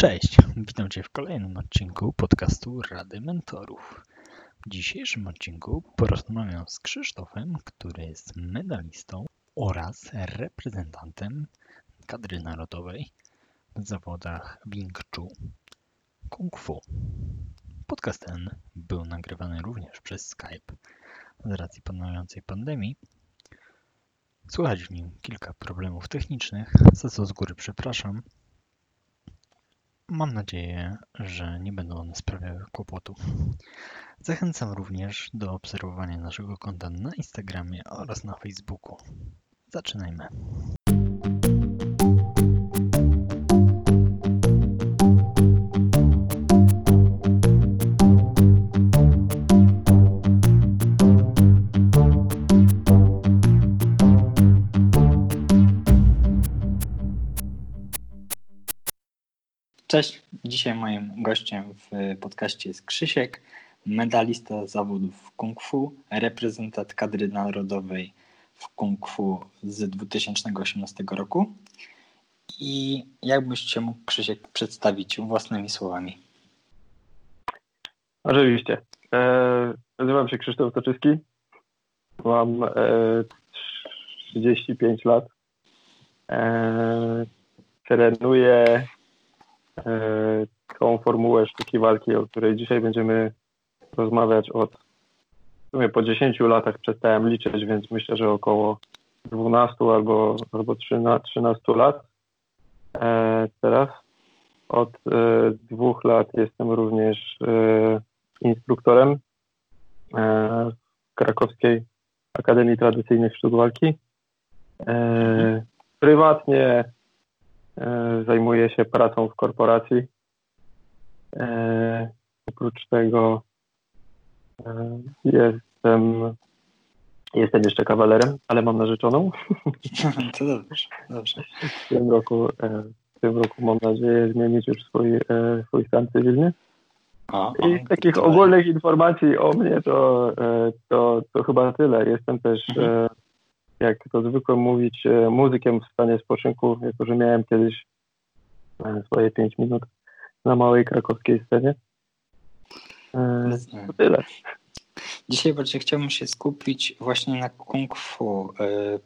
Cześć, witam Cię w kolejnym odcinku podcastu Rady Mentorów. W dzisiejszym odcinku porozmawiam z Krzysztofem, który jest medalistą oraz reprezentantem kadry narodowej w zawodach Wing Chun Kung Fu. Podcast ten był nagrywany również przez Skype z racji panującej pandemii. Słychać w nim kilka problemów technicznych, za co z góry przepraszam. Mam nadzieję, że nie będą one sprawiały kłopotu. Zachęcam również do obserwowania naszego konta na Instagramie oraz na Facebooku. Zaczynajmy. Cześć. Dzisiaj moim gościem w podcaście jest Krzysiek, medalista zawodów Kung Fu, reprezentant kadry narodowej w Kung Fu z 2018 roku. I jakbyś się mógł, Krzysiek, przedstawić własnymi słowami? Oczywiście. E, nazywam się Krzysztof Toczyski. Mam e, 35 lat. E, trenuję tą formułę sztuki walki, o której dzisiaj będziemy rozmawiać od w sumie po 10 latach przestałem liczyć, więc myślę, że około 12 albo, albo 13, 13 lat e, teraz. Od e, dwóch lat jestem również e, instruktorem e, w Krakowskiej Akademii Tradycyjnych Sztuk Walki. E, prywatnie E, zajmuję się pracą w korporacji. E, oprócz tego e, jestem, jestem jeszcze kawalerem, ale mam narzeczoną. To dobrze, dobrze. W tym roku, w tym roku mam nadzieję zmienić już swój, swój stan cywilny. A, I z takich ogólnych informacji o mnie to, to, to chyba tyle. Jestem też mhm jak to zwykle mówić, e, muzykiem w stanie spoczynku, jako że miałem kiedyś e, swoje 5 minut na małej krakowskiej scenie. E, to tyle. Dzisiaj bardziej chciałbym się skupić właśnie na kung fu,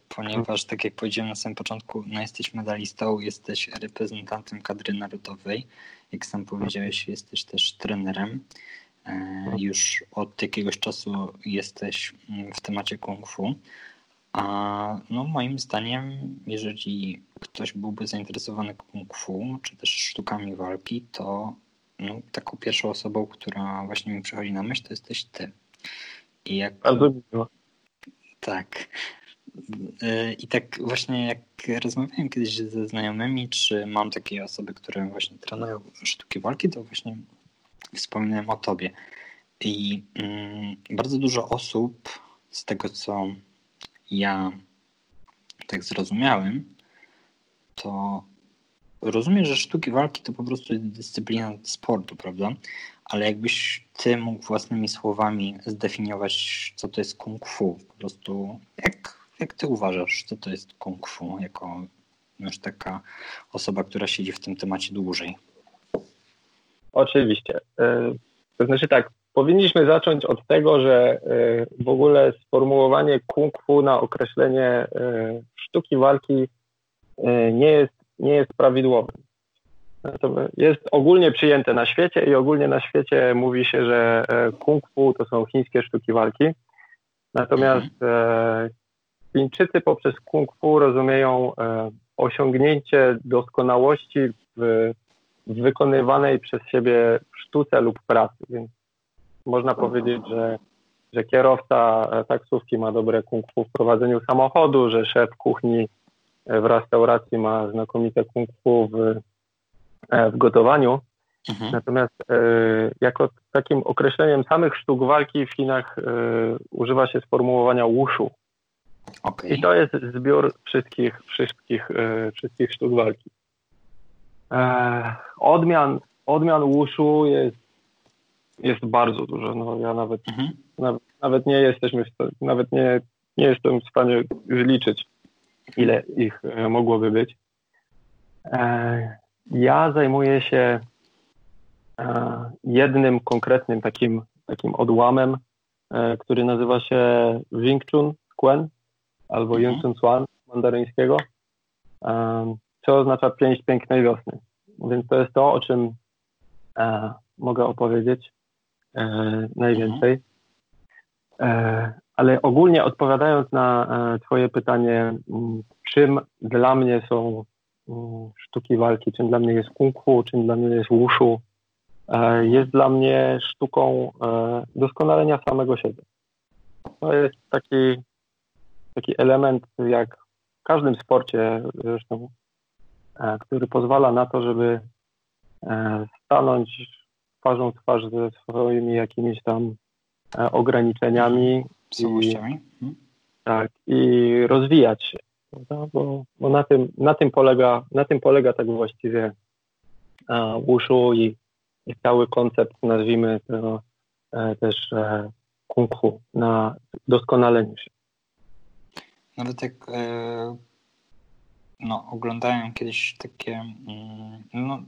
ponieważ tak jak powiedziałem na samym początku, no jesteś medalistą, jesteś reprezentantem kadry narodowej, jak sam powiedziałeś, jesteś też trenerem. Już od jakiegoś czasu jesteś w temacie kung fu. A no moim zdaniem, jeżeli ktoś byłby zainteresowany kung fu, czy też sztukami walki, to no, taką pierwszą osobą, która właśnie mi przychodzi na myśl, to jesteś ty. I jak... Bardzo miło. Tak. Y, I tak właśnie jak rozmawiałem kiedyś ze znajomymi, czy mam takie osoby, które właśnie trenują sztuki walki, to właśnie wspominałem o tobie. I mm, bardzo dużo osób z tego, co ja tak zrozumiałem, to rozumiem, że sztuki walki to po prostu dyscyplina sportu, prawda? Ale jakbyś ty mógł własnymi słowami zdefiniować, co to jest kung fu, po prostu jak, jak ty uważasz, co to jest kung fu, jako już taka osoba, która siedzi w tym temacie dłużej? Oczywiście. E, to znaczy tak, powinniśmy zacząć od tego, że y, w ogóle sformułowanie kung fu na określenie y, sztuki walki y, nie jest, nie jest prawidłowym. Jest ogólnie przyjęte na świecie i ogólnie na świecie mówi się, że kung fu to są chińskie sztuki walki. Natomiast. Chińczycy poprzez kung fu rozumieją osiągnięcie doskonałości w wykonywanej przez siebie sztuce lub pracy. Więc można powiedzieć, że, że kierowca taksówki ma dobre kung fu w prowadzeniu samochodu, że szef kuchni w restauracji ma znakomite kung fu w, e, w gotowaniu. Mhm. Natomiast e, jako takim określeniem samych sztuk walki w Chinach e, używa się sformułowania wushu. Okay. I to jest zbiór wszystkich, wszystkich, e, wszystkich sztuk walki. E, odmian, odmian wushu jest jest bardzo dużo. No, ja nawet, mhm. nawet, nawet, nie jesteśmy, nawet nie, nie jestem w stanie zliczyć, ile ich e, mogłoby być. E, Ja zajmuję się jednym konkretnym takim, takim odłamem, który nazywa się Wing Chun Kuen albo mhm. Yun Chun Swan mandaryńskiego, co oznacza pięść pięknej wiosny. Więc to jest to, o czym mogę opowiedzieć najwięcej. Mhm. Ale ogólnie odpowiadając na e, Twoje pytanie, mm, czym dla mnie są mm, sztuki walki, czym dla mnie jest kung fu, czym dla mnie jest wushu, e, jest dla mnie sztuką e, doskonalenia samego siebie. To jest taki, taki element, jak w każdym sporcie zresztą, który pozwala na to, żeby stanąć twarzą w twarz ze swoimi jakimiś tam ograniczeniami słabościami. I, mhm. tak, i rozwijać się. Prawda? Bo, bo na, tym, na, tym polega, na tym polega tak właściwie wushu i, i cały koncept, nazwijmy to e, też e, kung fu, na doskonaleniu się. Nawet jak e, no, oglądałem kiedyś takie, mm, no,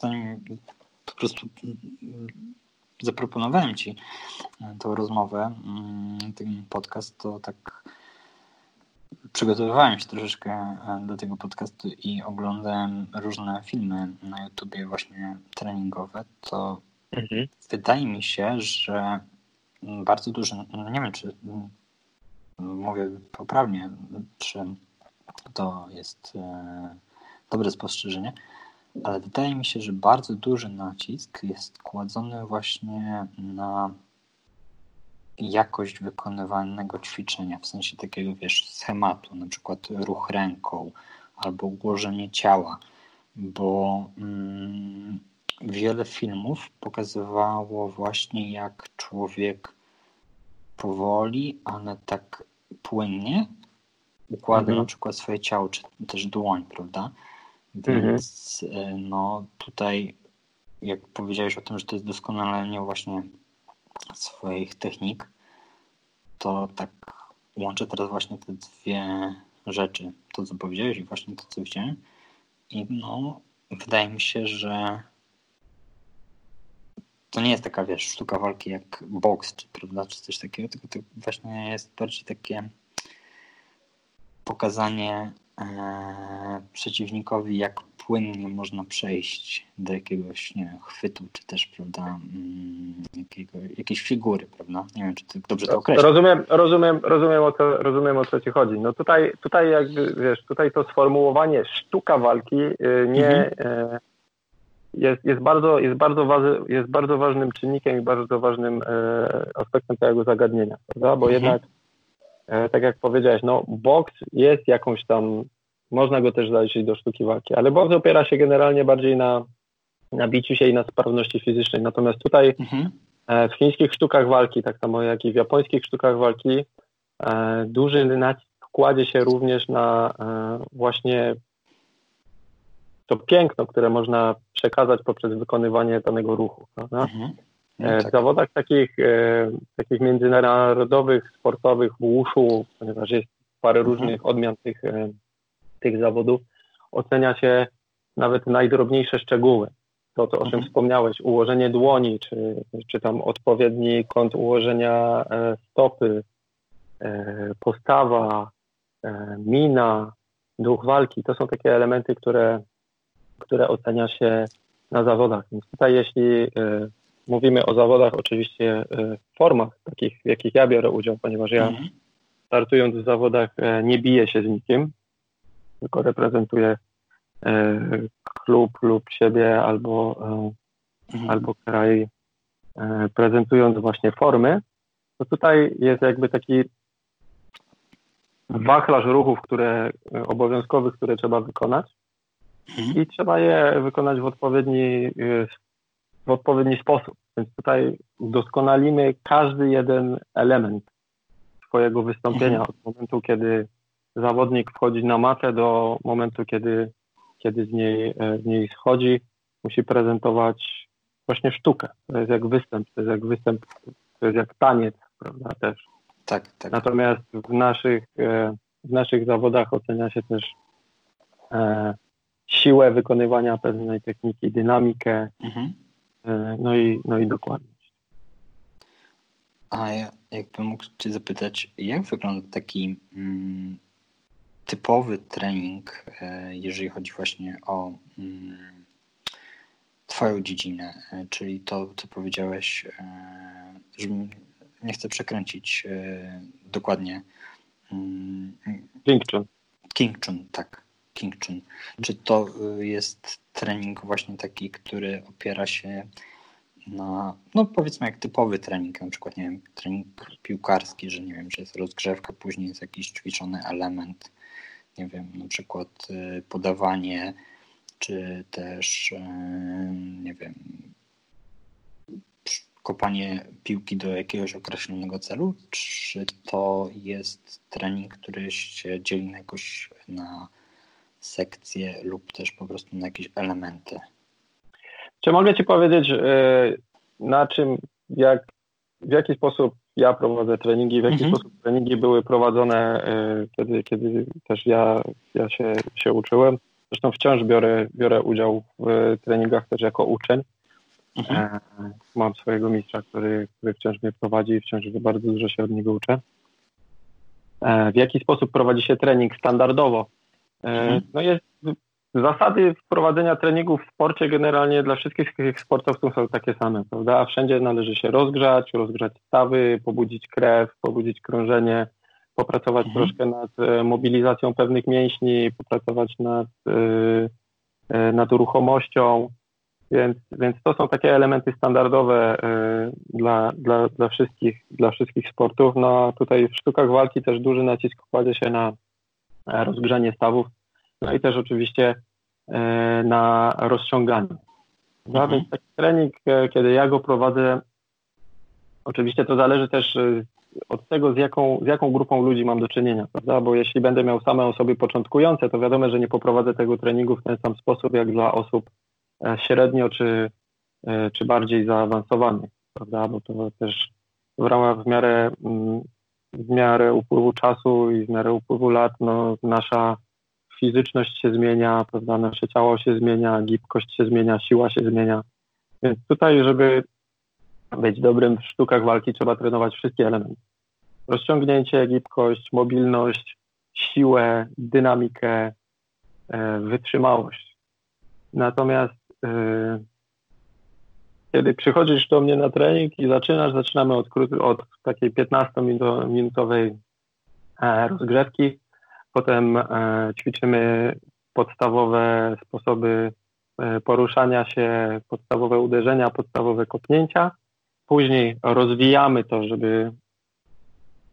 zanim po prostu zaproponowałem Ci e, tą rozmowę, mm, ten podcast, to tak przygotowywałem się troszeczkę e, do tego podcastu i oglądałem różne filmy na YouTubie właśnie treningowe, to mhm. wydaje mi się, że bardzo duży, no nie wiem czy mówię poprawnie, czy to jest e, dobre spostrzeżenie, ale wydaje mi się, że bardzo duży nacisk jest kładzony właśnie na jakość wykonywanego ćwiczenia, w sensie takiego, wiesz, schematu, na przykład ruch ręką albo ułożenie ciała, bo mm, wiele filmów pokazywało właśnie, jak człowiek powoli, ale tak płynnie układa mhm. na przykład swoje ciało, czy też dłoń, prawda? Więc mhm. no tutaj, jak powiedziałeś o tym, że to jest doskonalenie właśnie swoich technik, to tak łączę teraz właśnie te dwie rzeczy. To, co powiedziałeś i właśnie to, co widziałem. I no, wydaje mi się, że to nie jest taka, wiesz, sztuka walki jak boks, czy, prawda, czy coś takiego, tylko to właśnie jest bardziej takie pokazanie przeciwnikowi, jak płynnie można przejść do jakiegoś nie wiem, chwytu, czy też prawda, mm, jakiego, jakiejś figury, prawda? Nie wiem, czy ty dobrze to określisz. Rozumiem, rozumiem, rozumiem, o co, rozumiem o co ci chodzi. No tutaj, tutaj jakby, wiesz, tutaj to sformułowanie sztuka walki y, nie mhm. E, jest, jest, bardzo, jest, bardzo waży, jest bardzo ważnym czynnikiem i bardzo ważnym e, aspektem tego zagadnienia, prawda? Bo mhm. jednak E, tak jak powiedziałeś, no boks jest jakąś tam, można go też zaliczyć do sztuki walki, ale boks opiera się generalnie bardziej na, na biciu się i na sprawności fizycznej. Natomiast tutaj mhm. E, w chińskich sztukach walki, tak samo jak i w japońskich sztukach walki, e, duży nacisk kładzie się również na właśnie to piękno, które można przekazać poprzez wykonywanie danego ruchu. Mhm. No e, w tak. zawodach takich, e, takich międzynarodowych, sportowych, w łuszu, ponieważ jest parę mhm. różnych odmian tych, e, tych zawodów, ocenia się nawet najdrobniejsze szczegóły. To, to o czym mhm. wspomniałeś, ułożenie dłoni, czy, czy tam odpowiedni kąt ułożenia stopy, postawa, mina, duch walki, to są takie elementy, które, które ocenia się na zawodach. Więc tutaj jeśli mówimy o zawodach oczywiście e, w formach takich, w jakich ja biorę udział, ponieważ ja mhm. startując w zawodach e, nie biję się z nikim, tylko reprezentuję e, klub lub siebie albo, mhm. albo kraj, prezentując właśnie formy, to tutaj jest jakby taki wachlarz ruchów, które obowiązkowych, które trzeba wykonać mhm. i trzeba je wykonać w odpowiedni w odpowiedni sposób. Więc tutaj udoskonalimy każdy jeden element swojego wystąpienia mhm. od momentu, kiedy zawodnik wchodzi na matę do momentu, kiedy, kiedy z, niej, z niej schodzi. Musi prezentować właśnie sztukę. To jest jak występ, to jest jak występ, to jest jak taniec, prawda, też. Tak, tak. Natomiast w naszych, w naszych zawodach ocenia się też e, siłę wykonywania pewnej techniki, dynamikę, Mhm. E, no i, no i dokładność. A ja jakbym mógł Cię zapytać, jak wygląda taki mm, typowy trening, e, jeżeli chodzi właśnie o mm, Twoją dziedzinę, e, czyli to, co powiedziałeś, że nie chcę przekręcić dokładnie. Mm, Wing Chun. King Chun, tak. King Chun. Czy to y, jest trening właśnie taki, który opiera się na, no powiedzmy jak typowy trening, na przykład, nie wiem, trening piłkarski, że nie wiem, że jest rozgrzewka, później jest jakiś ćwiczony element, nie wiem, na przykład y, podawanie, czy też, y, nie wiem, kopanie piłki do jakiegoś określonego celu, czy to jest trening, który się dzieli jakoś na sekcje lub też po prostu na jakieś elementy? Czy mogę Ci powiedzieć, e, na czym, jak, w jaki sposób ja prowadzę treningi, w jaki Mhm. sposób treningi były prowadzone, e, kiedy, kiedy też ja, ja się, się uczyłem. Zresztą wciąż biorę, biorę udział w treningach też jako uczeń. Mhm. E, Mam swojego mistrza, który, który wciąż mnie prowadzi i wciąż bardzo dużo się od niego uczę. E, W jaki sposób prowadzi się trening standardowo? E, Mhm. No jest, zasady wprowadzenia treningów w sporcie generalnie dla wszystkich sportowców są takie same, prawda? Wszędzie należy się rozgrzać, rozgrzać stawy, pobudzić krew, pobudzić krążenie, popracować Mhm. troszkę nad e, mobilizacją pewnych mięśni, popracować nad, e, nad ruchomością, więc, więc to są takie elementy standardowe dla, dla, dla, wszystkich, dla wszystkich sportów. No tutaj w sztukach walki też duży nacisk kładzie się na rozgrzanie stawów, no i też oczywiście e, na rozciąganie. Prawda? Mhm. Więc taki trening, e, kiedy ja go prowadzę, oczywiście to zależy też e, od tego, z jaką, z jaką grupą ludzi mam do czynienia, prawda? Bo jeśli będę miał same osoby początkujące, to wiadomo, że nie poprowadzę tego treningu w ten sam sposób, jak dla osób e, średnio czy, e, czy bardziej zaawansowanych, prawda? Bo to też w ramach w miarę, mm, w miarę upływu czasu i w miarę upływu lat, no, nasza fizyczność się zmienia, prawda? Nasze ciało się zmienia, gibkość się zmienia, siła się zmienia. Więc tutaj, żeby być dobrym w sztukach walki, trzeba trenować wszystkie elementy. Rozciągnięcie, gibkość, mobilność, siłę, dynamikę, e, wytrzymałość. Natomiast e, kiedy przychodzisz do mnie na trening i zaczynasz, zaczynamy od, od takiej 15-minutowej e, rozgrzewki, potem e, ćwiczymy podstawowe sposoby e, poruszania się, podstawowe uderzenia, podstawowe kopnięcia. Później rozwijamy to, żeby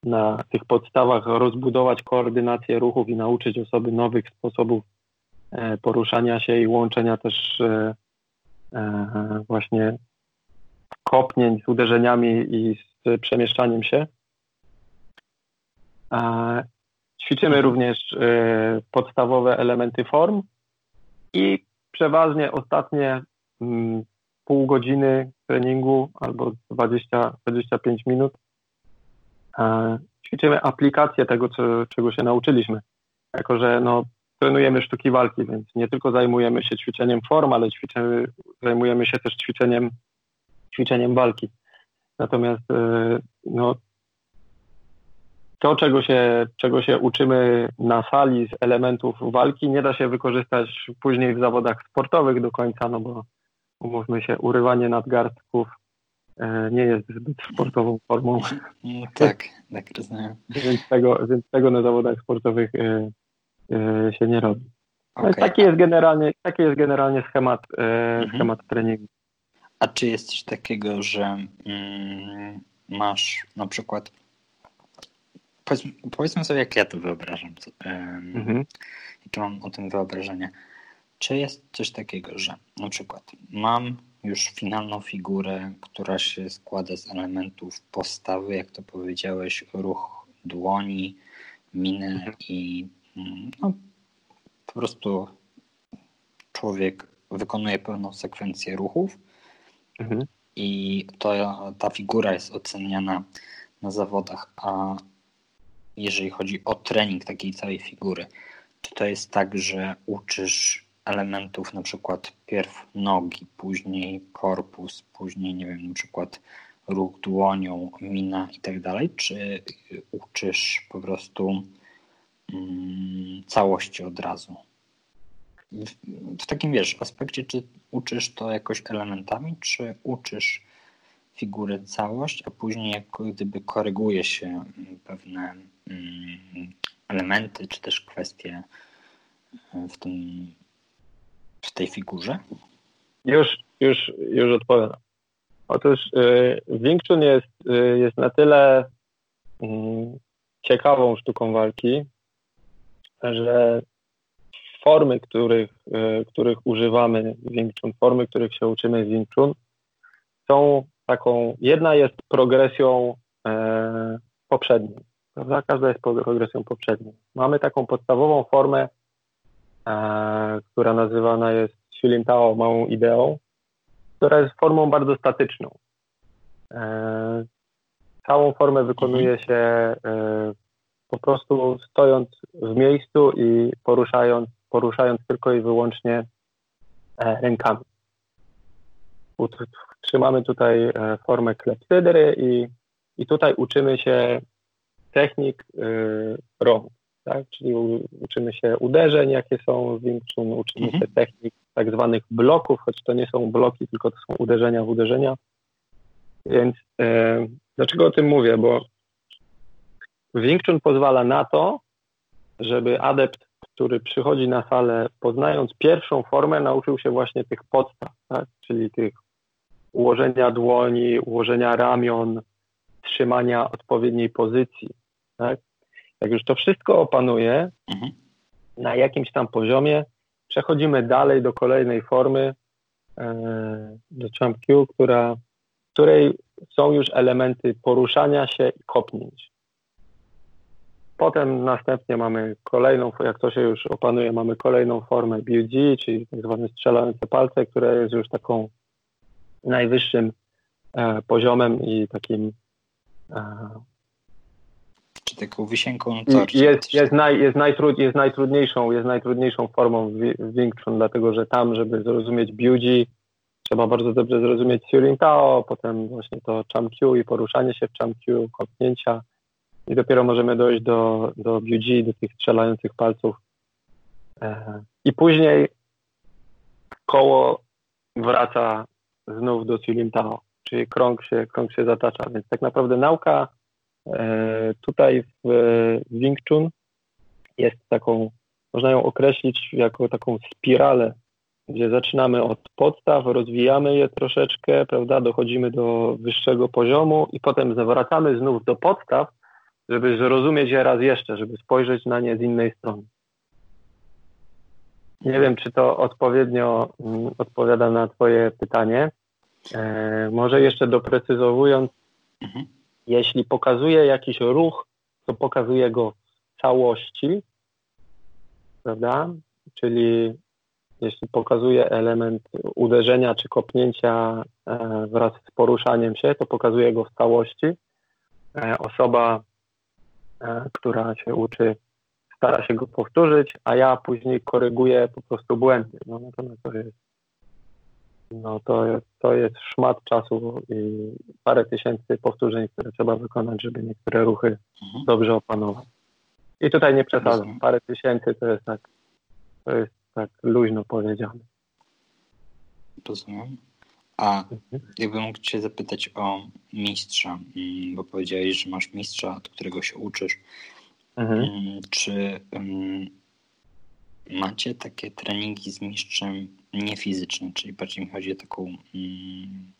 na tych podstawach rozbudować koordynację ruchów i nauczyć osoby nowych sposobów poruszania się i łączenia też właśnie kopnięć z uderzeniami i z przemieszczaniem się. E, Ćwiczymy również e, podstawowe elementy form i przeważnie ostatnie mm, pół godziny treningu albo 20-25 minut e, ćwiczymy aplikację tego, co, czego się nauczyliśmy. Jako, że no, trenujemy sztuki walki, więc nie tylko zajmujemy się ćwiczeniem form, ale ćwiczymy, zajmujemy się też ćwiczeniem, ćwiczeniem walki. Natomiast e, no, to, czego się, czego się uczymy na sali z elementów walki, nie da się wykorzystać później w zawodach sportowych do końca, no bo umówmy się, urywanie nadgarstków e, nie jest zbyt sportową formą, tak, tak rozumiem. więc tego, więc tego na zawodach sportowych e, się nie robi. No i Okej, taki jest generalnie, taki jest generalnie schemat, e, Mhm. schemat treningu. A czy jest coś takiego, że mm, masz na przykład. Powiedzmy, powiedzmy sobie, jak ja to wyobrażam. em, Mhm. Jakie mam o tym wyobrażenie. Czy jest coś takiego, że na przykład mam już finalną figurę, która się składa z elementów postawy, jak to powiedziałeś, ruch dłoni, miny i mm, no, po prostu człowiek wykonuje pewną sekwencję ruchów Mhm. i to, ta figura jest oceniana na zawodach, a jeżeli chodzi o trening takiej całej figury, czy to jest tak, że uczysz elementów, na przykład pierw nogi, później korpus, później, nie wiem, na przykład ruch dłonią, mina i tak dalej, czy uczysz po prostu całości od razu? W, w, takim, wiesz, aspekcie, czy uczysz to jakoś elementami, czy uczysz figury całość, a później jak gdyby koryguje się pewne mm, elementy, czy też kwestie w, tym, w tej figurze? Już, już, już odpowiem. Otóż y, Wing jest, y, jest na tyle ciekawą sztuką walki, że formy, których, y, których używamy w Wing Chun, formy, których się uczymy w Wing Chun, są taką, jedna jest progresją e, poprzednią, prawda? Każda jest progresją poprzednią. Mamy taką podstawową formę, e, która nazywana jest Tao małą ideą, która jest formą bardzo statyczną. E, całą formę wykonuje mhm. się e, po prostu stojąc w miejscu i poruszając, poruszając tylko i wyłącznie e, rękami. Trzymamy tutaj e, formę klepsydry i, i tutaj uczymy się technik y, rąk, tak? czyli uczymy się uderzeń, jakie są w Wing Chun, uczymy mhm. się technik tak zwanych bloków, choć to nie są bloki, tylko to są uderzenia w uderzenia. Więc e, dlaczego o tym mówię? Bo Wing Chun pozwala na to, żeby adept, który przychodzi na salę, poznając pierwszą formę, nauczył się właśnie tych podstaw, tak? czyli tych ułożenia dłoni, ułożenia ramion, trzymania odpowiedniej pozycji. Tak? Jak już to wszystko opanuje mhm. na jakimś tam poziomie, przechodzimy dalej do kolejnej formy, e, do Jump Q, która, w której są już elementy poruszania się i kopnięć. Potem następnie mamy kolejną, jak to się już opanuje, mamy kolejną formę BUG, czyli tak zwane strzelające palce, które jest już taką najwyższym e, poziomem i takim e, czy taką wisienką torcie. Jest, jest, naj, jest, najtrud, jest, najtrudniejszą, jest najtrudniejszą formą w Wing Chun, dlatego że tam, żeby zrozumieć Biuji, trzeba bardzo dobrze zrozumieć Surin Tao, potem właśnie to Cham Q i poruszanie się w Cham Q, kopnięcia i dopiero możemy dojść do, do Biuji, do tych strzelających palców. E, I później koło wraca znów do Surin Tao, czyli krąg się, krąg się zatacza. Więc tak naprawdę nauka E, tutaj w Wing Chun jest taką, można ją określić jako taką spiralę, gdzie zaczynamy od podstaw, rozwijamy je troszeczkę, prawda, dochodzimy do wyższego poziomu i potem zawracamy znów do podstaw, żeby zrozumieć je raz jeszcze, żeby spojrzeć na nie z innej strony. Nie wiem, czy to odpowiednio mm, odpowiada na Twoje pytanie. E, może jeszcze doprecyzowując, mhm. Jeśli pokazuje jakiś ruch, to pokazuje go w całości, prawda? Czyli jeśli pokazuje element uderzenia czy kopnięcia e, wraz z poruszaniem się, to pokazuje go w całości. E, osoba, która się uczy, stara się go powtórzyć, a ja później koryguję po prostu błędy. No, natomiast to jest no to jest, to jest szmat czasu i parę tysięcy powtórzeń, które trzeba wykonać, żeby niektóre ruchy mhm. dobrze opanować. I tutaj nie przesadzam. Parę tysięcy to jest tak, to jest tak luźno powiedziane. Rozumiem. A mhm. jakbym mógł Cię zapytać o mistrza, mm, bo powiedziałeś, że masz mistrza, od którego się uczysz. Mhm. Mm, czy um, macie takie treningi z mistrzem niefizyczne, czyli bardziej mi chodzi o taką, mm,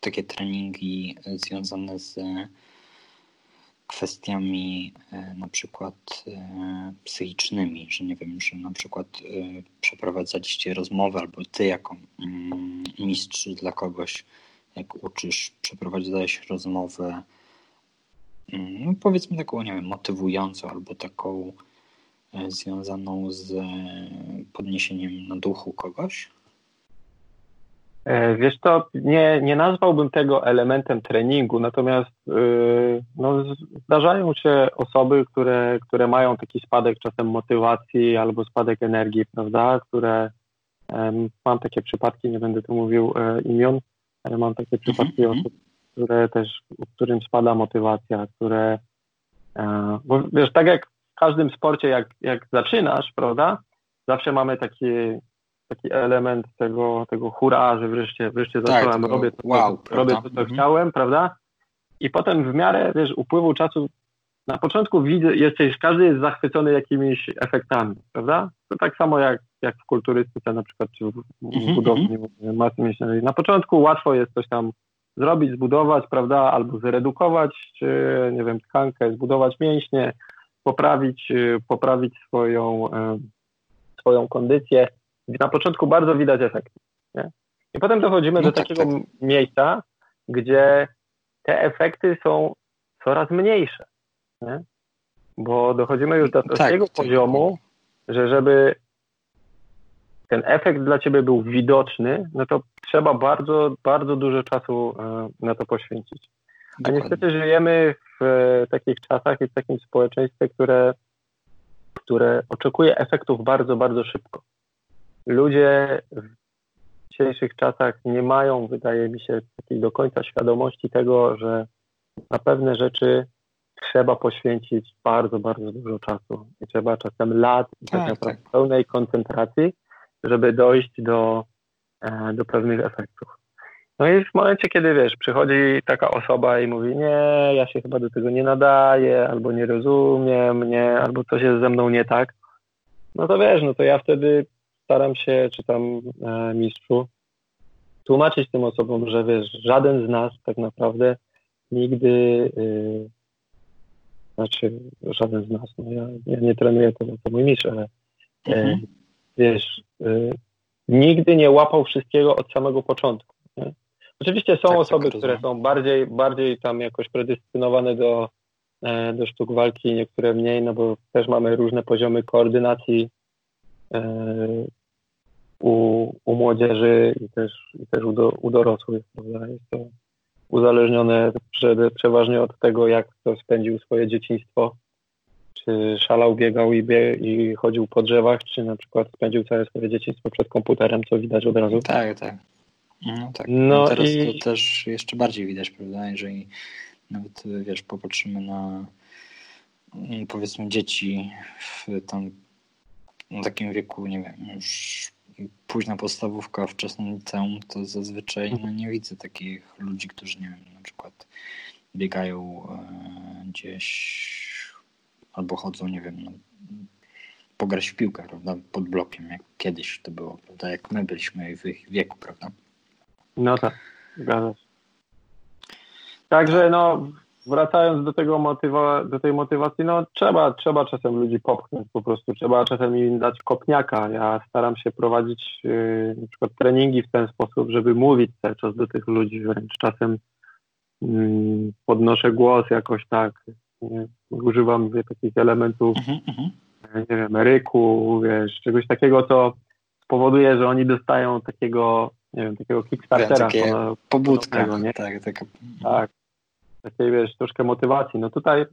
takie treningi związane z kwestiami e, na przykład e, psychicznymi, że nie wiem, że na przykład e, przeprowadzaliście rozmowę albo ty jako mm, mistrz dla kogoś, jak uczysz, przeprowadzałeś rozmowę mm, no powiedzmy taką, nie wiem, motywującą albo taką związaną z podniesieniem na duchu kogoś? E, wiesz to nie, nie nazwałbym tego elementem treningu, natomiast yy, no, zdarzają się osoby, które, które mają taki spadek czasem motywacji albo spadek energii, prawda, które Mam takie przypadki, nie będę tu mówił e, imion, ale mam takie przypadki mm -hmm. osób, które też, którym spada motywacja, które, e, bo wiesz, tak jak w każdym sporcie, jak, jak zaczynasz, prawda, zawsze mamy taki, taki element tego, tego hura, że wreszcie, wreszcie tak, zacząłem, robię to, wow, to, robię to, co -hmm. chciałem, prawda, i potem w miarę, wiesz, upływu czasu na początku widzę, jesteś, każdy jest zachwycony jakimiś efektami, prawda? To tak samo jak, jak w kulturystyce na przykład, czy w, w mhm, budowni mhm. masy mięśniowej. Na początku łatwo jest coś tam zrobić, zbudować, prawda? Albo zredukować, czy nie wiem, tkankę, zbudować mięśnie, poprawić, y, poprawić swoją, swoją kondycję. Na początku bardzo widać efekty. Nie? I potem dochodzimy no do tak, takiego tak. miejsca, gdzie te efekty są coraz mniejsze. Nie? Bo dochodzimy już do tak, takiego tak, poziomu, że żeby ten efekt dla ciebie był widoczny, no to trzeba bardzo, bardzo dużo czasu e, na to poświęcić. A niestety żyjemy w e, takich czasach i w takim społeczeństwie, które, które oczekuje efektów bardzo, bardzo szybko. Ludzie w dzisiejszych czasach nie mają, wydaje mi się, takiej do końca świadomości tego, że na pewne rzeczy trzeba poświęcić bardzo, bardzo dużo czasu. I trzeba czasem lat i tak, tak naprawdę tak. pełnej koncentracji, żeby dojść do, e, do pewnych efektów. No i w momencie, kiedy wiesz, przychodzi taka osoba i mówi, nie, ja się chyba do tego nie nadaję, albo nie rozumiem, nie, albo coś jest ze mną nie tak, no to wiesz, no to ja wtedy staram się, czy tam e, mistrzu, tłumaczyć tym osobom, że wiesz, żaden z nas tak naprawdę nigdy y, znaczy żaden z nas, no ja, ja nie trenuję to, to mój mistrz, ale e, mhm. wiesz, e, nigdy nie łapał wszystkiego od samego początku. Nie? Oczywiście są tak, osoby, które są bardziej, bardziej tam jakoś predyscyplinowane do, e, do sztuk walki, niektóre mniej, no bo też mamy różne poziomy koordynacji u, u młodzieży i też, i też u, do, u dorosłych. Prawda? Jest to uzależnione przeważnie od tego, jak kto spędził swoje dzieciństwo. Czy szalał, biegał i, bie i chodził po drzewach, czy na przykład spędził całe swoje dzieciństwo przed komputerem, co widać od razu. Tak, tak. No tak. No teraz i... to też jeszcze bardziej widać, prawda? Jeżeli nawet wiesz, popatrzymy na mm, powiedzmy dzieci w tam w takim wieku, nie wiem, już późna podstawówka, wczesne liceum, to zazwyczaj no, nie widzę takich ludzi, którzy nie wiem, na przykład biegają e, gdzieś albo chodzą, nie wiem, no, pograć w piłkę, prawda, pod blokiem, jak kiedyś to było, prawda, jak my byliśmy w ich wieku, prawda. No tak, zgadza. Także no, wracając do tego motywa, do tej motywacji, no trzeba, trzeba czasem ludzi popchnąć po prostu, trzeba czasem im dać kopniaka. Ja staram się prowadzić yy, na przykład treningi w ten sposób, żeby mówić cały czas do tych ludzi, wręcz czasem yy, podnoszę głos jakoś tak, yy, używam wie, takich elementów, mm -hmm. nie wiem, ryku, wiesz, czegoś takiego, co spowoduje, że oni dostają takiego, nie wiem, takiego kickstartera. Ja, takie pobudka, nie? Tak, taka... tak, takiej, wiesz, troszkę motywacji. No tutaj,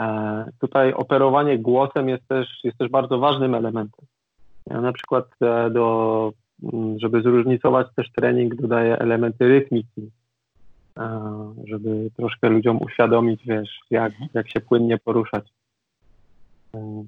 e, tutaj operowanie głosem jest też, jest też bardzo ważnym elementem. Ja na przykład e, do, żeby zróżnicować też trening, dodaję elementy rytmiki, e, żeby troszkę ludziom uświadomić, wiesz, jak, jak się płynnie poruszać. E,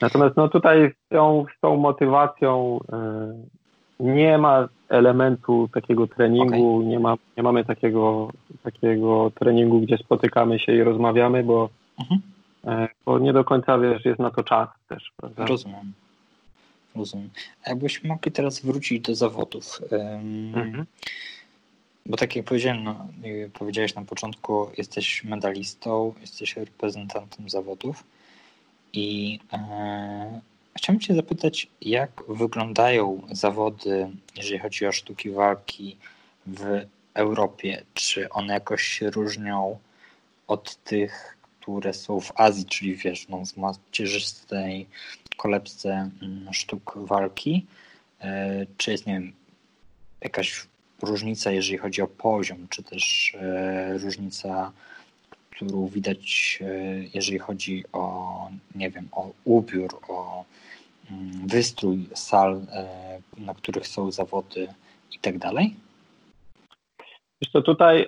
natomiast no tutaj z tą, z tą motywacją e, nie ma elementu takiego treningu, okay. nie, ma, nie mamy takiego, takiego treningu, gdzie spotykamy się i rozmawiamy, bo, mhm. E, bo nie do końca wiesz, jest na to czas też. Prawda? Rozumiem. Rozumiem. A jakbyśmy mogli teraz wrócić do zawodów. Mhm. Bo tak jak powiedziałem, no, powiedziałeś na początku, jesteś medalistą, jesteś reprezentantem zawodów i e, Chciałbym Cię zapytać, jak wyglądają zawody, jeżeli chodzi o sztuki walki w Europie? Czy one jakoś się różnią od tych, które są w Azji, czyli wiesz, no, w macierzystej kolebce mm, sztuk walki? E, czy jest, nie wiem, jakaś różnica, jeżeli chodzi o poziom, czy też e, różnica, którą widać, e, jeżeli chodzi o, nie wiem, o ubiór, o wystrój sal, na których są zawody i tak dalej? Wiesz to tutaj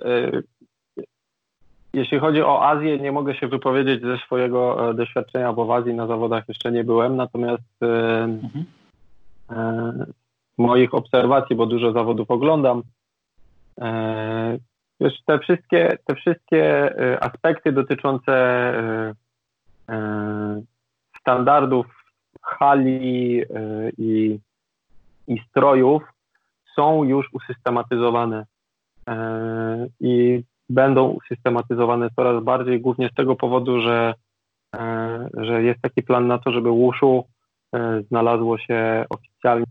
jeśli chodzi o Azję, nie mogę się wypowiedzieć ze swojego e, doświadczenia, bo w Azji na zawodach jeszcze nie byłem, natomiast e, mhm. E, moich obserwacji, bo dużo zawodów oglądam, wiesz, te wszystkie, te wszystkie aspekty dotyczące standardów hali i, i strojów są już usystematyzowane. I będą usystematyzowane coraz bardziej, głównie z tego powodu, że, e, że jest taki plan na to, żeby Wushu e, znalazło się oficjalnie.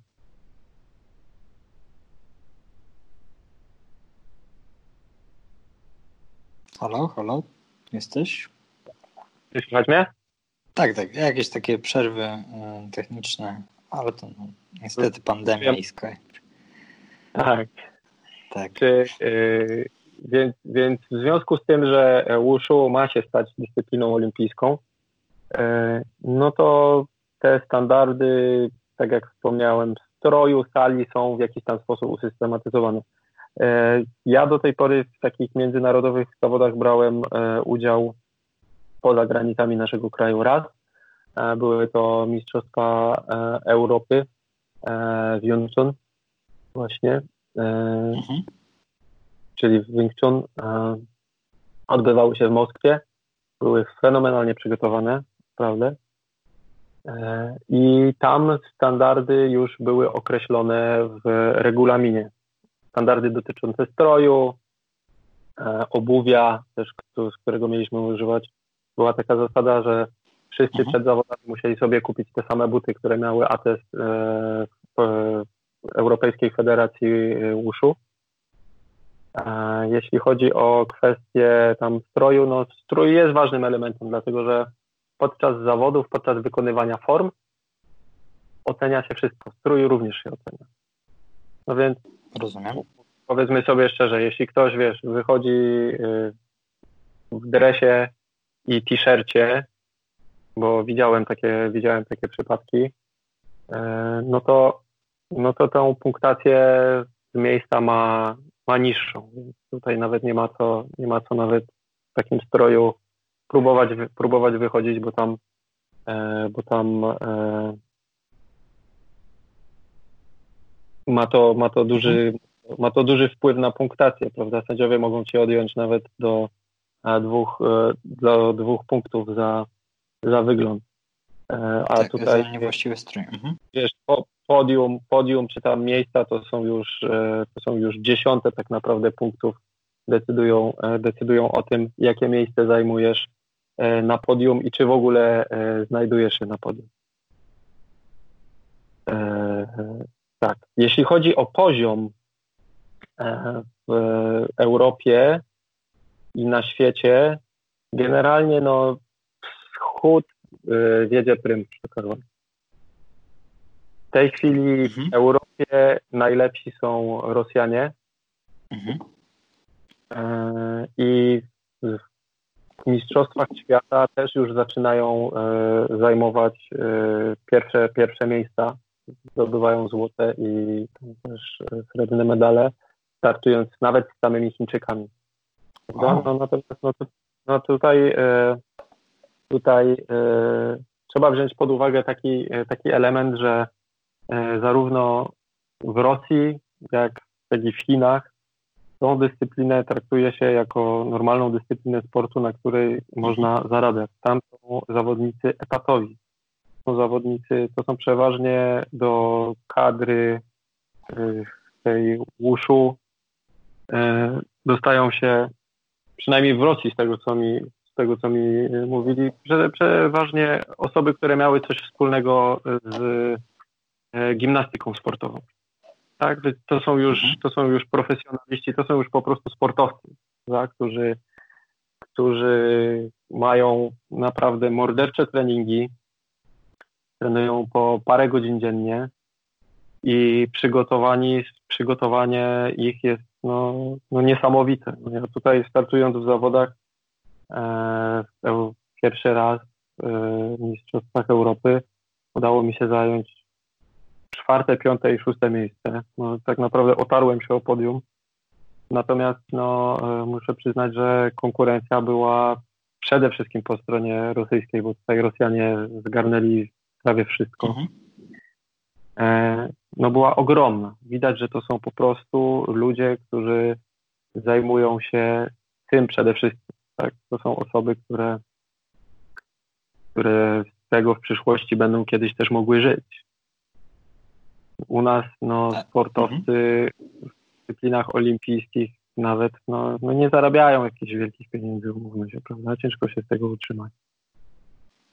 Halo, halo, jesteś? Słychać mnie? Tak, tak, jakieś takie przerwy e, techniczne, ale to no, niestety pandemia i Skype. Tak. Tak. Czy, y, więc, więc w związku z tym, że Wushu ma się stać dyscypliną olimpijską, e, no to te standardy, tak jak wspomniałem, stroju, sali są w jakiś tam sposób usystematyzowane. E, ja do tej pory w takich międzynarodowych zawodach brałem e, udział poza granicami naszego kraju raz. Były to Mistrzostwa Europy w Yunchun właśnie. Mhm czyli w Wing Chun, e, odbywały się w Moskwie. Były fenomenalnie przygotowane, prawda? E, I tam standardy już były określone w regulaminie. Standardy dotyczące stroju, e, obuwia, też z którego mieliśmy używać. Była taka zasada, że wszyscy mhm. przed zawodami musieli sobie kupić te same buty, które miały atest w Europejskiej Federacji Wushu. Jeśli chodzi o kwestię tam stroju, no strój jest ważnym elementem, dlatego że podczas zawodów, podczas wykonywania form ocenia się wszystko. Strój również się ocenia. No więc rozumiem. Powiedzmy sobie szczerze, jeśli ktoś, wiesz, wychodzi w dresie i t-shircie, bo widziałem takie, widziałem takie przypadki, y, no to, no to tą punktację z miejsca ma ma niższą, więc tutaj nawet nie ma co, nie ma co nawet w takim stroju próbować, próbować wychodzić, bo tam, e, bo tam e, ma to, ma to duży, ma to duży wpływ na punktację, prawda? Sędziowie mogą ci odjąć nawet do dwóch, e, do dwóch punktów za, za wygląd. E, a tak, tutaj niewłaściwy strój. Mhm. Wiesz, po, podium, podium czy tam miejsca to są już, e, to są już dziesiąte tak naprawdę punktów decydują, decydują o tym, jakie miejsce zajmujesz na podium i czy w ogóle znajdujesz się na podium. Tak. Jeśli chodzi o poziom w Europie i na świecie, generalnie no wschód wiedzie prym, przykładowo tej chwili mhm. w Europie najlepsi są Rosjanie. Mhm. E, I w Mistrzostwach Świata też już zaczynają e, zajmować e, pierwsze, pierwsze miejsca. Zdobywają złote i też srebrne medale, startując nawet z samymi Chińczykami. Wow. No, natomiast no, no tutaj, tutaj trzeba wziąć pod uwagę taki, taki element, że E, zarówno w Rosji, jak, jak i w Chinach tą dyscyplinę traktuje się jako normalną dyscyplinę sportu, na której można zarabiać. Tam są zawodnicy etatowi. Są zawodnicy, to są przeważnie do kadry e, tej łuszu e, dostają się, przynajmniej w Rosji z tego co mi, z tego, co mi mówili, że przeważnie osoby, które miały coś wspólnego z E, gimnastyką sportową. Tak, to są już, mhm. to są już profesjonaliści, to są już po prostu sportowcy, tak? którzy, którzy mają naprawdę mordercze treningi, trenują po parę godzin dziennie i przygotowani, przygotowanie ich jest no, no niesamowite. Ja tutaj startując w zawodach e, pierwszy raz e, w Mistrzostwach Europy, udało mi się zająć czwarte, piąte i szóste miejsce. No, tak naprawdę otarłem się o podium. Natomiast no, e, muszę przyznać, że konkurencja była przede wszystkim po stronie rosyjskiej, bo tutaj Rosjanie zgarnęli prawie wszystko. Mhm. No była ogromna. Widać, że to są po prostu ludzie, którzy zajmują się tym przede wszystkim. Tak? To są osoby, które, które z tego w przyszłości będą kiedyś też mogły żyć. U nas no, tak. sportowcy w dyscyplinach olimpijskich nawet no, no nie zarabiają jakichś wielkich pieniędzy, umówmy się, prawda? Ciężko się z tego utrzymać.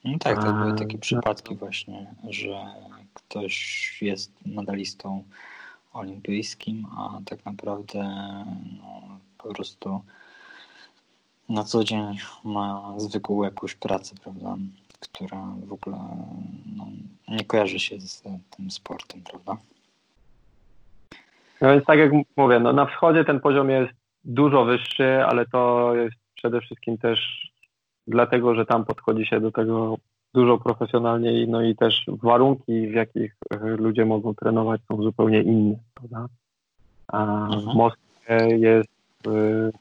No tak, to były takie przypadki właśnie, że ktoś jest medalistą olimpijskim, a tak naprawdę no, po prostu na co dzień ma zwykłą jakąś pracę, prawda, która w ogóle no, nie kojarzy się z tym sportem, prawda? No więc tak jak mówię, no na wschodzie ten poziom jest dużo wyższy, ale to jest przede wszystkim też dlatego, że tam podchodzi się do tego dużo profesjonalniej, no i też warunki, w jakich e, ludzie mogą trenować, są zupełnie inne. Prawda? A w mhm. Moskwie jest e,